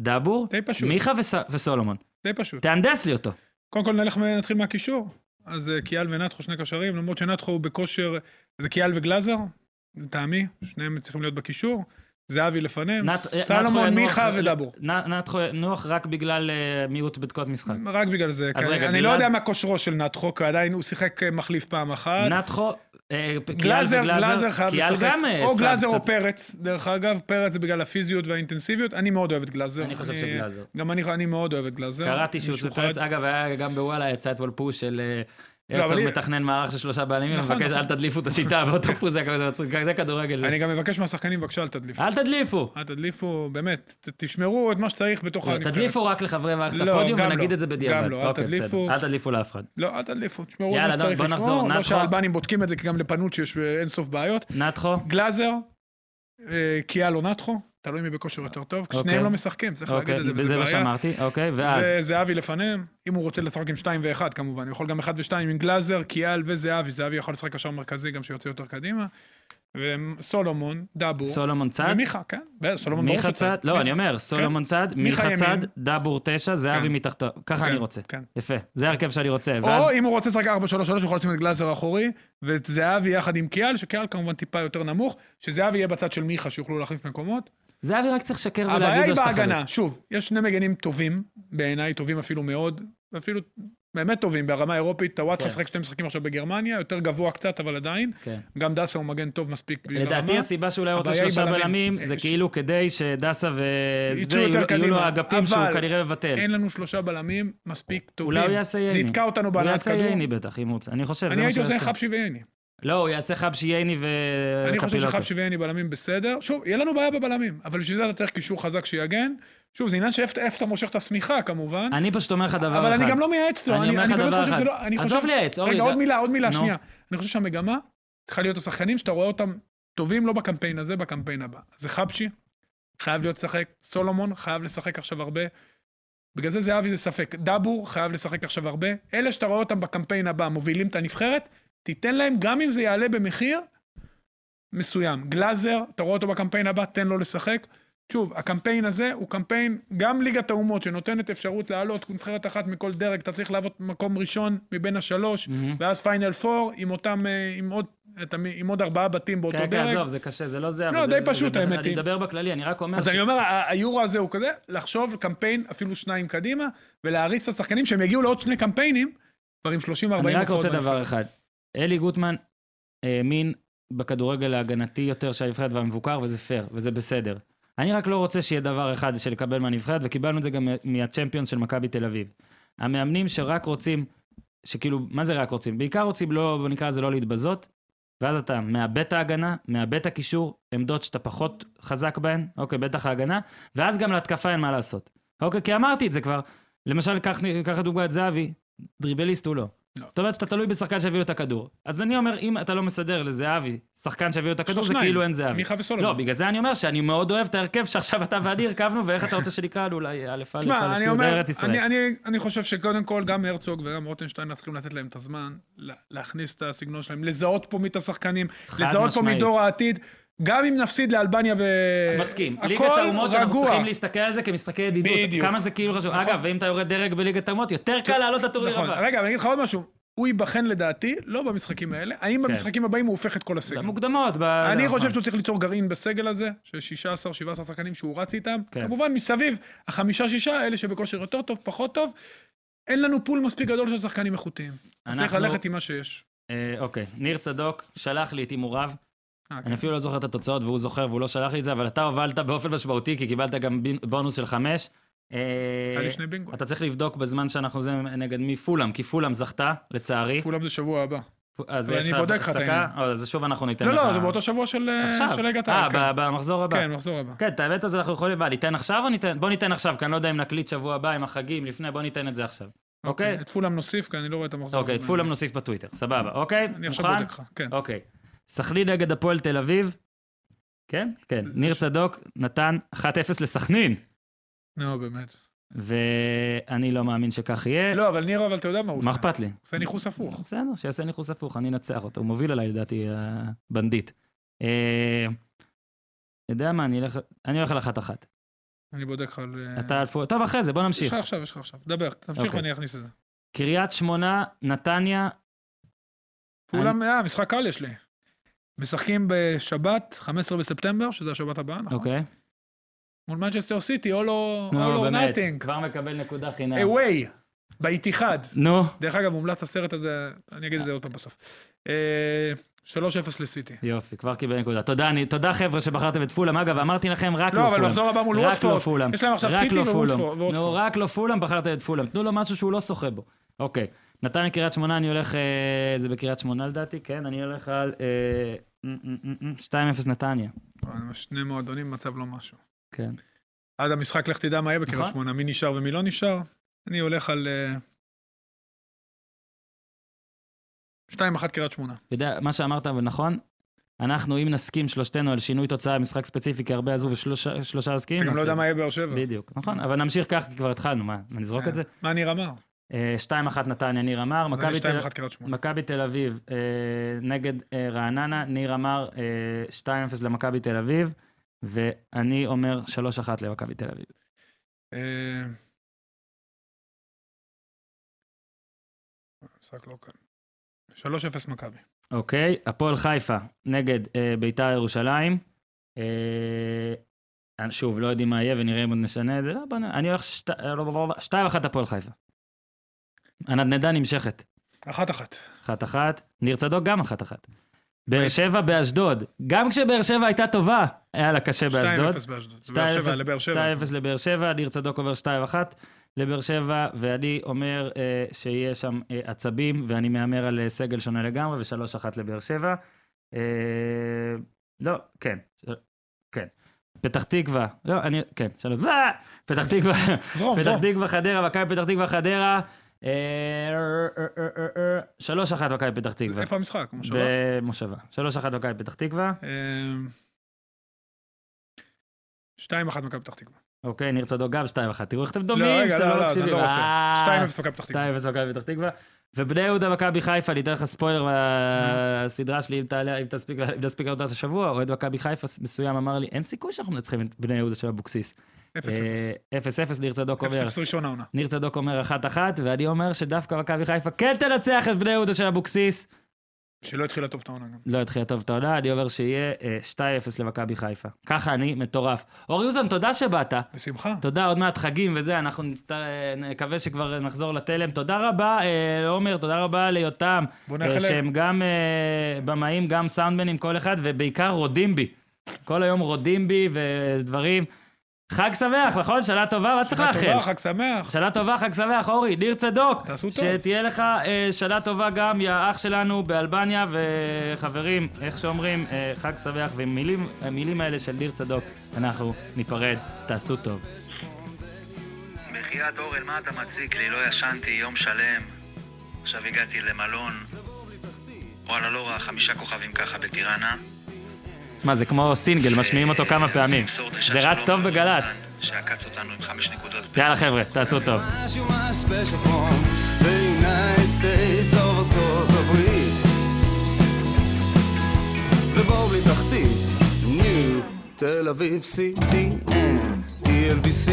[SPEAKER 1] דבור, מיכה וס... וסולומון.
[SPEAKER 3] די פשוט.
[SPEAKER 1] תהנדס לי אותו.
[SPEAKER 3] קודם כל נלך, נתחיל מהקישור. אז אה, קיאל ונתחו שני קשרים, למרות שנתחו הוא בכושר, זה קיאל וגלאזר, לטעמי, שניהם צריכים להיות בקישור. זהבי לפניהם,
[SPEAKER 1] נת- נתחו
[SPEAKER 3] סלומון, מיכה ודבור.
[SPEAKER 1] נתחו ינוח רק בגלל אה, מיעוט בדקות משחק.
[SPEAKER 3] רק בגלל זה.
[SPEAKER 1] אז
[SPEAKER 3] כי
[SPEAKER 1] רגע,
[SPEAKER 3] אני לא יודע מה כושרו של נתחו, כי עדיין הוא שיחק אה, מחליף פעם אחת.
[SPEAKER 1] נתחו, אה,
[SPEAKER 3] גלאזר, גלאזר חייב לשחק.
[SPEAKER 1] אה,
[SPEAKER 3] או גלאזר או. פרץ, דרך אגב, פרץ זה בגלל הפיזיות והאינטנסיביות. אני מאוד אוהב את גלאזר.
[SPEAKER 1] אני חושב שגלאזר.
[SPEAKER 3] גם אני, מאוד אוהב את גלאזר.
[SPEAKER 1] קראתי שהוא. פרץ, אגב, היה גם בוואלה, יצא אתמול פוש של אה, הרצוג
[SPEAKER 3] אבל-
[SPEAKER 1] מתכנן מערך של שלושה בעלים,
[SPEAKER 3] נכון,
[SPEAKER 1] מבקש
[SPEAKER 3] נכון.
[SPEAKER 1] אל תדליפו את השיטה, *laughs* ואותו פוש זה זה כדורגל. זה.
[SPEAKER 3] אני גם מבקש מהשחקנים, בבקשה, אל תדליפו.
[SPEAKER 1] אל תדליפו.
[SPEAKER 3] אל תדליפו, באמת, תשמרו את מה שצריך בתוך
[SPEAKER 1] לא,
[SPEAKER 3] הנבחרת.
[SPEAKER 1] תדליפו רק לחברי מערכת
[SPEAKER 3] לא,
[SPEAKER 1] הפודיום ונגיד
[SPEAKER 3] לא.
[SPEAKER 1] את זה בדיעבד.
[SPEAKER 3] גם לא, אל
[SPEAKER 1] אוקיי,
[SPEAKER 3] תדליפו.
[SPEAKER 1] אל תדליפו לאף אחד.
[SPEAKER 3] לא, אל תדליפו, תשמרו את מה שצריך לשמור. לא. שהאלבנים בודקים את זה, כי גם לפנוצ'י יש אה, אין סוף בעיות.
[SPEAKER 1] נתחו,
[SPEAKER 3] גלאזר, אה, קיאל או נתחו, תלוי מי בכושר יותר טוב.
[SPEAKER 1] אוקיי.
[SPEAKER 3] שניהם לא משחקים, צריך להגיד
[SPEAKER 1] אוקיי,
[SPEAKER 3] את זה,
[SPEAKER 1] וזה
[SPEAKER 3] וזה
[SPEAKER 1] מה
[SPEAKER 3] בעיה.
[SPEAKER 1] שאמרתי, אוקיי, ואז,
[SPEAKER 3] וזהבי לפניהם, אם הוא רוצה לשחק עם 2 ו-1 כמובן, הוא יכול גם 1 ו-2 עם גלאזר, קיאל וזהבי, זהבי יכול לשחק קשר מרכזי גם שיוצא יותר קדימה, וסולומון, דאבור,
[SPEAKER 1] סולומון צד,
[SPEAKER 3] ומיכה, כן, סולומון ברור
[SPEAKER 1] מיכה
[SPEAKER 3] שצד.
[SPEAKER 1] צד, לא, אני אומר, סולומון צד,
[SPEAKER 3] מיכה
[SPEAKER 1] צד. דאבור תשע, זהבי
[SPEAKER 3] כן.
[SPEAKER 1] מתחתו, ככה
[SPEAKER 3] כן,
[SPEAKER 1] אני רוצה.
[SPEAKER 3] כן.
[SPEAKER 1] יפה, זה ההרכב שאני רוצה,
[SPEAKER 3] או אם הוא רוצה לשחק 4-3-3, הוא יכול לשים את גלאזר אחורי, ואת זהבי יחד עם קיאל, שקיאל כמובן טיפה יותר נמוך, שזהבי יהיה בצד של מיכה, שיוכלו להחליף מקומות.
[SPEAKER 1] זהבי רק צריך לשקר
[SPEAKER 3] הבעיה
[SPEAKER 1] ולהגיד
[SPEAKER 3] היא
[SPEAKER 1] לו שאתה
[SPEAKER 3] בהגנה,
[SPEAKER 1] חלוץ.
[SPEAKER 3] שוב, יש שני מגנים טובים, בעיניי טובים אפילו מאוד, ואפילו באמת טובים ברמה האירופית, טוואטחה
[SPEAKER 1] כן.
[SPEAKER 3] שיחק שני משחקים עכשיו בגרמניה, יותר גבוה קצת, אבל עדיין.
[SPEAKER 1] כן.
[SPEAKER 3] גם דסה הוא מגן טוב מספיק בשביל
[SPEAKER 1] לדעתי. הסיבה שאולי הוא רוצה
[SPEAKER 3] הבעיה היא
[SPEAKER 1] שלושה
[SPEAKER 3] בלמים.
[SPEAKER 1] זה
[SPEAKER 3] יש-
[SPEAKER 1] כאילו כדי שדסה ו...
[SPEAKER 3] יצאו
[SPEAKER 1] זה,
[SPEAKER 3] יותר
[SPEAKER 1] יהיו- יהיו לו
[SPEAKER 3] קדימה,
[SPEAKER 1] אגפים שהוא כנראה מבטל.
[SPEAKER 3] אין לנו שלושה בלמים מספיק טובים.
[SPEAKER 1] אולי הוא יעשה ייני.
[SPEAKER 3] זה יתקע אותנו
[SPEAKER 1] הוא
[SPEAKER 3] בהנעת
[SPEAKER 1] יעשה
[SPEAKER 3] כדור.
[SPEAKER 1] ייני בטח, אם הוא רוצה. אני חושב, זה
[SPEAKER 3] אני הייתי עושה
[SPEAKER 1] יעשה.
[SPEAKER 3] חבשי וייני.
[SPEAKER 1] לא, הוא יעשה חבשי ייני
[SPEAKER 3] אני חושב
[SPEAKER 1] וקפילוטו.
[SPEAKER 3] שחבשי וייני בלמים בסדר. שוב, יהיה לנו בעיה בבלמים, אבל בשביל זה אתה צריך קישור חזק שיגן. שוב, זה עניין שאיפה איפה אתה מושך את השמיכה כמובן.
[SPEAKER 1] אני פשוט אומר לך דבר אחד.
[SPEAKER 3] אבל אני גם לא מייעץ לו,
[SPEAKER 1] אני
[SPEAKER 3] אני
[SPEAKER 1] אומר לך דבר אחד.
[SPEAKER 3] לא... אני
[SPEAKER 1] עזוב
[SPEAKER 3] חושב-
[SPEAKER 1] לייעץ, אורי.
[SPEAKER 3] רגע, עוד מילה, עוד מילה,
[SPEAKER 1] נו.
[SPEAKER 3] שנייה. אני חושב שהמגמה צריכה להיות השחקנים שאתה רואה אותם טובים לא בקמפיין הזה, בקמפיין הבא. זה חבשי, חייב להיות לשחק, סולומון חייב לשחק עכשיו הרבה. בגלל זה זהבי זה ספק. דאבור חייב לשחק עכשיו הרבה. אלה שאתה רואה אותם בקמפיין הבא, מובילים את הנבחרת, תיתן להם, גם אם זה יעלה במחיר מסוים. גלאזר, אתה רואה אותו בקמפיין הבא, תן לו לשחק. שוב, הקמפיין הזה הוא קמפיין, גם ליגת האומות, שנותנת אפשרות לעלות נבחרת אחת מכל דרג, אתה צריך לעבוד מקום ראשון מבין השלוש,
[SPEAKER 1] מהמם.
[SPEAKER 3] ואז פיינל פור, עם אותם, אה, עם עוד, עם עוד ארבעה בתים באותו
[SPEAKER 1] כן, כן,
[SPEAKER 3] דרג.
[SPEAKER 1] עזוב, זה קשה, זה לא זה.
[SPEAKER 3] לא, די
[SPEAKER 1] זה-
[SPEAKER 3] פשוט,
[SPEAKER 1] זה-
[SPEAKER 3] האמת
[SPEAKER 1] אני
[SPEAKER 3] היא.
[SPEAKER 1] מדבר בכללי, אני רק אומר
[SPEAKER 3] אז
[SPEAKER 1] ש-
[SPEAKER 3] אני אומר, היורו הזה הוא כזה, לחשוב קמפיין אפילו שניים קדימה, ולהריץ את השחקנים שהם יגיעו לעוד שני קמפיינים, כבר עם 30-40
[SPEAKER 1] אני רק רוצה דבר. אחד. אלי גוטמן האמין בכדורגל ההגנתי יותר של הנבחרת והמבוקר, וזה פייר, וזה בסדר. אני רק לא רוצה שיהיה דבר אחד של לקבל מהנבחרת, וקיבלנו את זה גם מהצ'מפיונס של מכבי תל אביב. המאמנים שרק רוצים, שכאילו, מה זה רק רוצים? בעיקר רוצים לא, בוא נקרא לזה לא להתבזות, ואז אתה מאבד את ההגנה, מאבד את הקישור, עמדות שאתה פחות חזק בהן, אוקיי, בטח ההגנה, ואז גם להתקפה אין מה לעשות. אוקיי, כי אמרתי את זה כבר. למשל, קח, לדוגמה את זהבי, דריבליסט הוא לא.
[SPEAKER 3] לא.
[SPEAKER 1] זאת אומרת שאתה תלוי בשחקן שיביא לו את הכדור. אז אני אומר, אם אתה לא מסדר לזהבי שחקן שיביא לו את הכדור, זה כאילו אין זהבי.
[SPEAKER 3] מיכה וסולומון.
[SPEAKER 1] לא, בגלל זה אני אומר שאני מאוד אוהב את ההרכב שעכשיו אתה ואני הרכבנו, ואיך אתה רוצה שנקרא לו אולי א' א' א' ארץ ישראל.
[SPEAKER 3] אני, אני, אני חושב שקודם כל גם הרצוג וגם רוטנשטיין צריכים לתת להם את הזמן, לה- להכניס את הסגנון שלהם, לזהות פה מי את השחקנים, לזהות פה. מדור העתיד, גם אם נפסיד לאלבניה ו...
[SPEAKER 1] מסכים.
[SPEAKER 3] הכל
[SPEAKER 1] ליגת האומות, אנחנו. צריכים להסתכל על זה כמשחקי ידידות.
[SPEAKER 3] בדיוק.
[SPEAKER 1] כמה זה כאילו חשוב.
[SPEAKER 3] נכון.
[SPEAKER 1] אגב, ואם אתה יורד דרג בליגת האומות, יותר קל לעלות לטורניר
[SPEAKER 3] נכון.
[SPEAKER 1] הבא.
[SPEAKER 3] רגע, אני אגיד לך עוד משהו, הוא ייבחן לדעתי, לא במשחקים האלה, האם במשחקים הבאים הוא הופך את כל הסגל.
[SPEAKER 1] במוקדמות. ב-
[SPEAKER 3] אני
[SPEAKER 1] נכון.
[SPEAKER 3] חושב שהוא צריך ליצור גרעין בסגל הזה, של 16-17 שחקנים שהוא רץ איתם.
[SPEAKER 1] כן.
[SPEAKER 3] כמובן מסביב, החמישה-שישה, אלה שבכושר יותר טוב, פחות טוב, אין לנו פול מספיק גדול של שחקנים איכותיים. אז צריך
[SPEAKER 1] אנחנו-
[SPEAKER 3] ללכת עם מה שיש.
[SPEAKER 1] אה, אוקיי, ניר צדוק שלח לי את הימוריו.
[SPEAKER 3] אה, כן.
[SPEAKER 1] אני אפילו לא זוכר את התוצאות והוא זוכר והוא לא שלח לי את זה, אבל אתה הובלת באופן משמעותי, כי קיבלת גם בונוס של חמש. אה,
[SPEAKER 3] היה לי שני בינגו.
[SPEAKER 1] אתה צריך לבדוק בזמן שאנחנו זה נגד מי פולאם, כי פולאם זכתה, לצערי.
[SPEAKER 3] כולם זה שבוע הבא.
[SPEAKER 1] אז יש
[SPEAKER 3] אני
[SPEAKER 1] לך
[SPEAKER 3] בודק לך את
[SPEAKER 1] הפסקה? אז שוב אנחנו ניתן
[SPEAKER 3] לא,
[SPEAKER 1] לך...
[SPEAKER 3] לא, זה באותו שבוע של ליגת
[SPEAKER 1] אה,
[SPEAKER 3] העל. כן.
[SPEAKER 1] במחזור הבא.
[SPEAKER 3] כן, מחזור הבא.
[SPEAKER 1] כן, את האמת הזה אנחנו יכולים, מה, ניתן עכשיו או ניתן? בוא ניתן עכשיו, כי אני לא יודע אם נקליט שבוע הבא עם החגים לפני, בוא ניתן את זה עכשיו. אוקיי?
[SPEAKER 3] את פולאם נוסיף, כי אני לא רואה את המחזור.
[SPEAKER 1] אוקיי, את פולאם נוסיף בטוויטר, סבבה, אוקיי?
[SPEAKER 3] אני עכשיו? בודק לך, כן.
[SPEAKER 1] אוקיי. סכנין נגד הפועל תל אביב. כן? כן. ניר צדוק נתן 1-0 לסכנין,
[SPEAKER 3] נו, באמת.
[SPEAKER 1] ואני לא מאמין שכך יהיה.
[SPEAKER 3] לא, אבל ניר, אבל אתה יודע מה הוא
[SPEAKER 1] מה
[SPEAKER 3] עושה?
[SPEAKER 1] אכפת לי?
[SPEAKER 3] עושה ניכוס הפוך.
[SPEAKER 1] בסדר, שיעשה ניחוס הפוך, אני אנצח אותו. הוא מוביל עליי, לדעתי, הבנדיט. אה, יודע מה, אני אלך- אני הולך על אחת-אחת.
[SPEAKER 3] אני בודק לך על... אה,
[SPEAKER 1] אתה אלפו... טוב, אחרי זה, בוא
[SPEAKER 3] יש
[SPEAKER 1] נמשיך.
[SPEAKER 3] לך עכשיו, יש לך עכשיו. דבר, תמשיך
[SPEAKER 1] אוקיי.
[SPEAKER 3] ואני אכניס את זה.
[SPEAKER 1] קריית שמונה, נתניה,
[SPEAKER 3] פולאם, אה, משחק קל יש לי. משחקים בשבת, 15 בספטמבר, שזה השבת הבאה, נכון?
[SPEAKER 1] אוקיי.
[SPEAKER 3] מול מנצ'סטר סיטי, all or nothing.
[SPEAKER 1] כבר מקבל נקודה חינם.
[SPEAKER 3] away, באיתיחד.
[SPEAKER 1] נו,
[SPEAKER 3] דרך אגב, מומלץ הסרט הזה, אני אגיד את זה עוד פעם בסוף. אה, 3-0 לסיטי.
[SPEAKER 1] יופי, כבר קיבל נקודה. תודה, אני, תודה חבר'ה שבחרתם את פולאם. אגב, אמרתי לכם, רק לא
[SPEAKER 3] לא,
[SPEAKER 1] פולאם.
[SPEAKER 3] אבל מחזור הבא מול
[SPEAKER 1] רק לא
[SPEAKER 3] ווטפורד.
[SPEAKER 1] פולאם.
[SPEAKER 3] יש להם עכשיו סיטי
[SPEAKER 1] לא.
[SPEAKER 3] וווטפורד.
[SPEAKER 1] נו, רק לא פולאם, בחרתם את פולאם. תנו לו משהו שהוא לא שוחה בו. אוקיי. נתניה קריית שמונה, אני הולך, אה, זה בקריית שמונה לדעתי, כן, אני הולך על אה, מ, מ, מ, מ, 2-0 נתניה.
[SPEAKER 3] שני מועדונים, מצב לא משהו.
[SPEAKER 1] כן.
[SPEAKER 3] עד המשחק, לך תדע מה יהיה בקריית
[SPEAKER 1] נכון.
[SPEAKER 3] שמונה, מי נשאר ומי לא נשאר. אני הולך על... אה, 2-1 קריית שמונה.
[SPEAKER 1] אתה יודע, מה שאמרת נכון, אנחנו, אם נסכים שלושתנו על שינוי תוצאה במשחק ספציפי, כי הרבה עזבו ושלושה מסכימים,
[SPEAKER 3] אתה גם לא יודע מה יהיה באר שבע.
[SPEAKER 1] בדיוק, נכון, אבל נמשיך כך, כי כבר התחלנו, מה, נזרוק את זה?
[SPEAKER 3] מה ניר אמר?
[SPEAKER 1] אה, 2-1 נתניה, ניר אמר, מכבי תל-
[SPEAKER 3] 2-1 קריית שמונה.
[SPEAKER 1] מכבי תל אביב אה, נגד אה, רעננה, ניר אמר אה, 2-0 למכבי תל אביב, ואני אומר 3-1 למכבי תל אביב.
[SPEAKER 3] אה, לא קל. 3-0 מכבי.
[SPEAKER 1] אוקיי, הפועל חיפה נגד אה, ביתר ירושלים. אה, שוב, לא יודעים מה יהיה ונראה אם עוד נשנה את זה. לא, בוא. אני הולך 2-1 הפועל חיפה. הנדנדה נמשכת.
[SPEAKER 3] אחת אחת.
[SPEAKER 1] 1-1. ניר צדוק גם 1-1. באר שבע באשדוד. גם כשבאר שבע הייתה טובה, היה לה קשה באשדוד.
[SPEAKER 3] 2-0 באשדוד. באר שבע
[SPEAKER 1] 2-0
[SPEAKER 3] לבאר שבע.
[SPEAKER 1] 2-0 לבאר שבע, ניר צדוק עובר 2-1 לבאר שבע, ואני אומר אה, שיהיה שם אה, עצבים, ואני מהמר על אה, סגל שונה לגמרי, ו-3-1 לבאר שבע. אה, לא, כן, כן. פתח תקווה, לא, אני, כן, שלוש, אה, פתח תקווה, *laughs* פתח. תקווה חדרה, מכבי פתח תקווה חדרה, אה, אה, אה, אה, אה, שלוש אחת מכבי פתח תקווה.
[SPEAKER 3] איפה המשחק? מושבה?
[SPEAKER 1] במושבה. שלוש אחת מכבי פתח תקווה.
[SPEAKER 3] אה, שתיים אחת מכבי פתח תקווה.
[SPEAKER 1] אוקיי, ניר צדוק גם שתיים אחת. תראו איך אתם
[SPEAKER 3] לא,
[SPEAKER 1] דומים, שאתם
[SPEAKER 3] לא,
[SPEAKER 1] לא
[SPEAKER 3] לא, אז אני
[SPEAKER 1] מקשיבים.
[SPEAKER 3] לא רוצה.
[SPEAKER 1] אה,
[SPEAKER 3] שתיים אפס מכבי פתח תקווה.
[SPEAKER 1] 2-0 מכבי פתח תקווה. ובני יהודה מכבי חיפה, אני אתן לך ספוילר מהסדרה שלי, אם תעלה- אם תספיק את השבוע, אוהד מכבי חיפה מסוים אמר לי, אין סיכוי שאנחנו מנצחים את בני יהודה של אבוקסיס.
[SPEAKER 3] אפס אפס.
[SPEAKER 1] 0-0, ניר צדוק אומר,
[SPEAKER 3] אפס ראשון העונה.
[SPEAKER 1] ניר צדוק אומר אחת אחת, ואני אומר שדווקא מכבי חיפה כן תנצח את בני יהודה של אבוקסיס.
[SPEAKER 3] שלא התחילה טוב את העונה גם.
[SPEAKER 1] לא התחילה טוב את העונה, אני אומר שיהיה אה, 2-0 למכבי חיפה. ככה אני מטורף. אור יוזן, תודה שבאת.
[SPEAKER 3] בשמחה.
[SPEAKER 1] תודה, עוד מעט חגים וזה, אנחנו נסת... נקווה שכבר נחזור לתלם. תודה רבה, אה, לעומר, תודה רבה ליותם,
[SPEAKER 3] בוא
[SPEAKER 1] אה,
[SPEAKER 3] נאחל
[SPEAKER 1] שהם גם אה, במאים, גם סאונדמנים, כל אחד, ובעיקר רודים בי. כל היום רודים בי ודברים. חג שמח, נכון? שנה טובה, מה צריך
[SPEAKER 3] שנה
[SPEAKER 1] לאחל?
[SPEAKER 3] טובה, חג שמח.
[SPEAKER 1] שנה טובה, חג שמח, אורי, ניר צדוק.
[SPEAKER 3] תעשו טוב.
[SPEAKER 1] שתהיה לך אה, שנה טובה גם, יא אח שלנו באלבניה, וחברים, איך שאומרים, אה, חג שמח, ומילים, המילים האלה של ניר צדוק, אנחנו ניפרד, תעשו טוב.
[SPEAKER 2] בחייאת אורל, מה אתה מציק לי? לא ישנתי יום שלם. עכשיו הגעתי למלון. וואלה, לא רע, חמישה כוכבים ככה בטיראנה.
[SPEAKER 1] שמע, זה כמו סינגל, משמיעים אותו כמה פעמים. זה רץ טוב בגל"צ.
[SPEAKER 2] לאוזן, שעקץ אותנו עם חמש נקודות.
[SPEAKER 1] יאללה חבר'ה, תעשו טוב.
[SPEAKER 4] מה תל אביב CTN, TLVC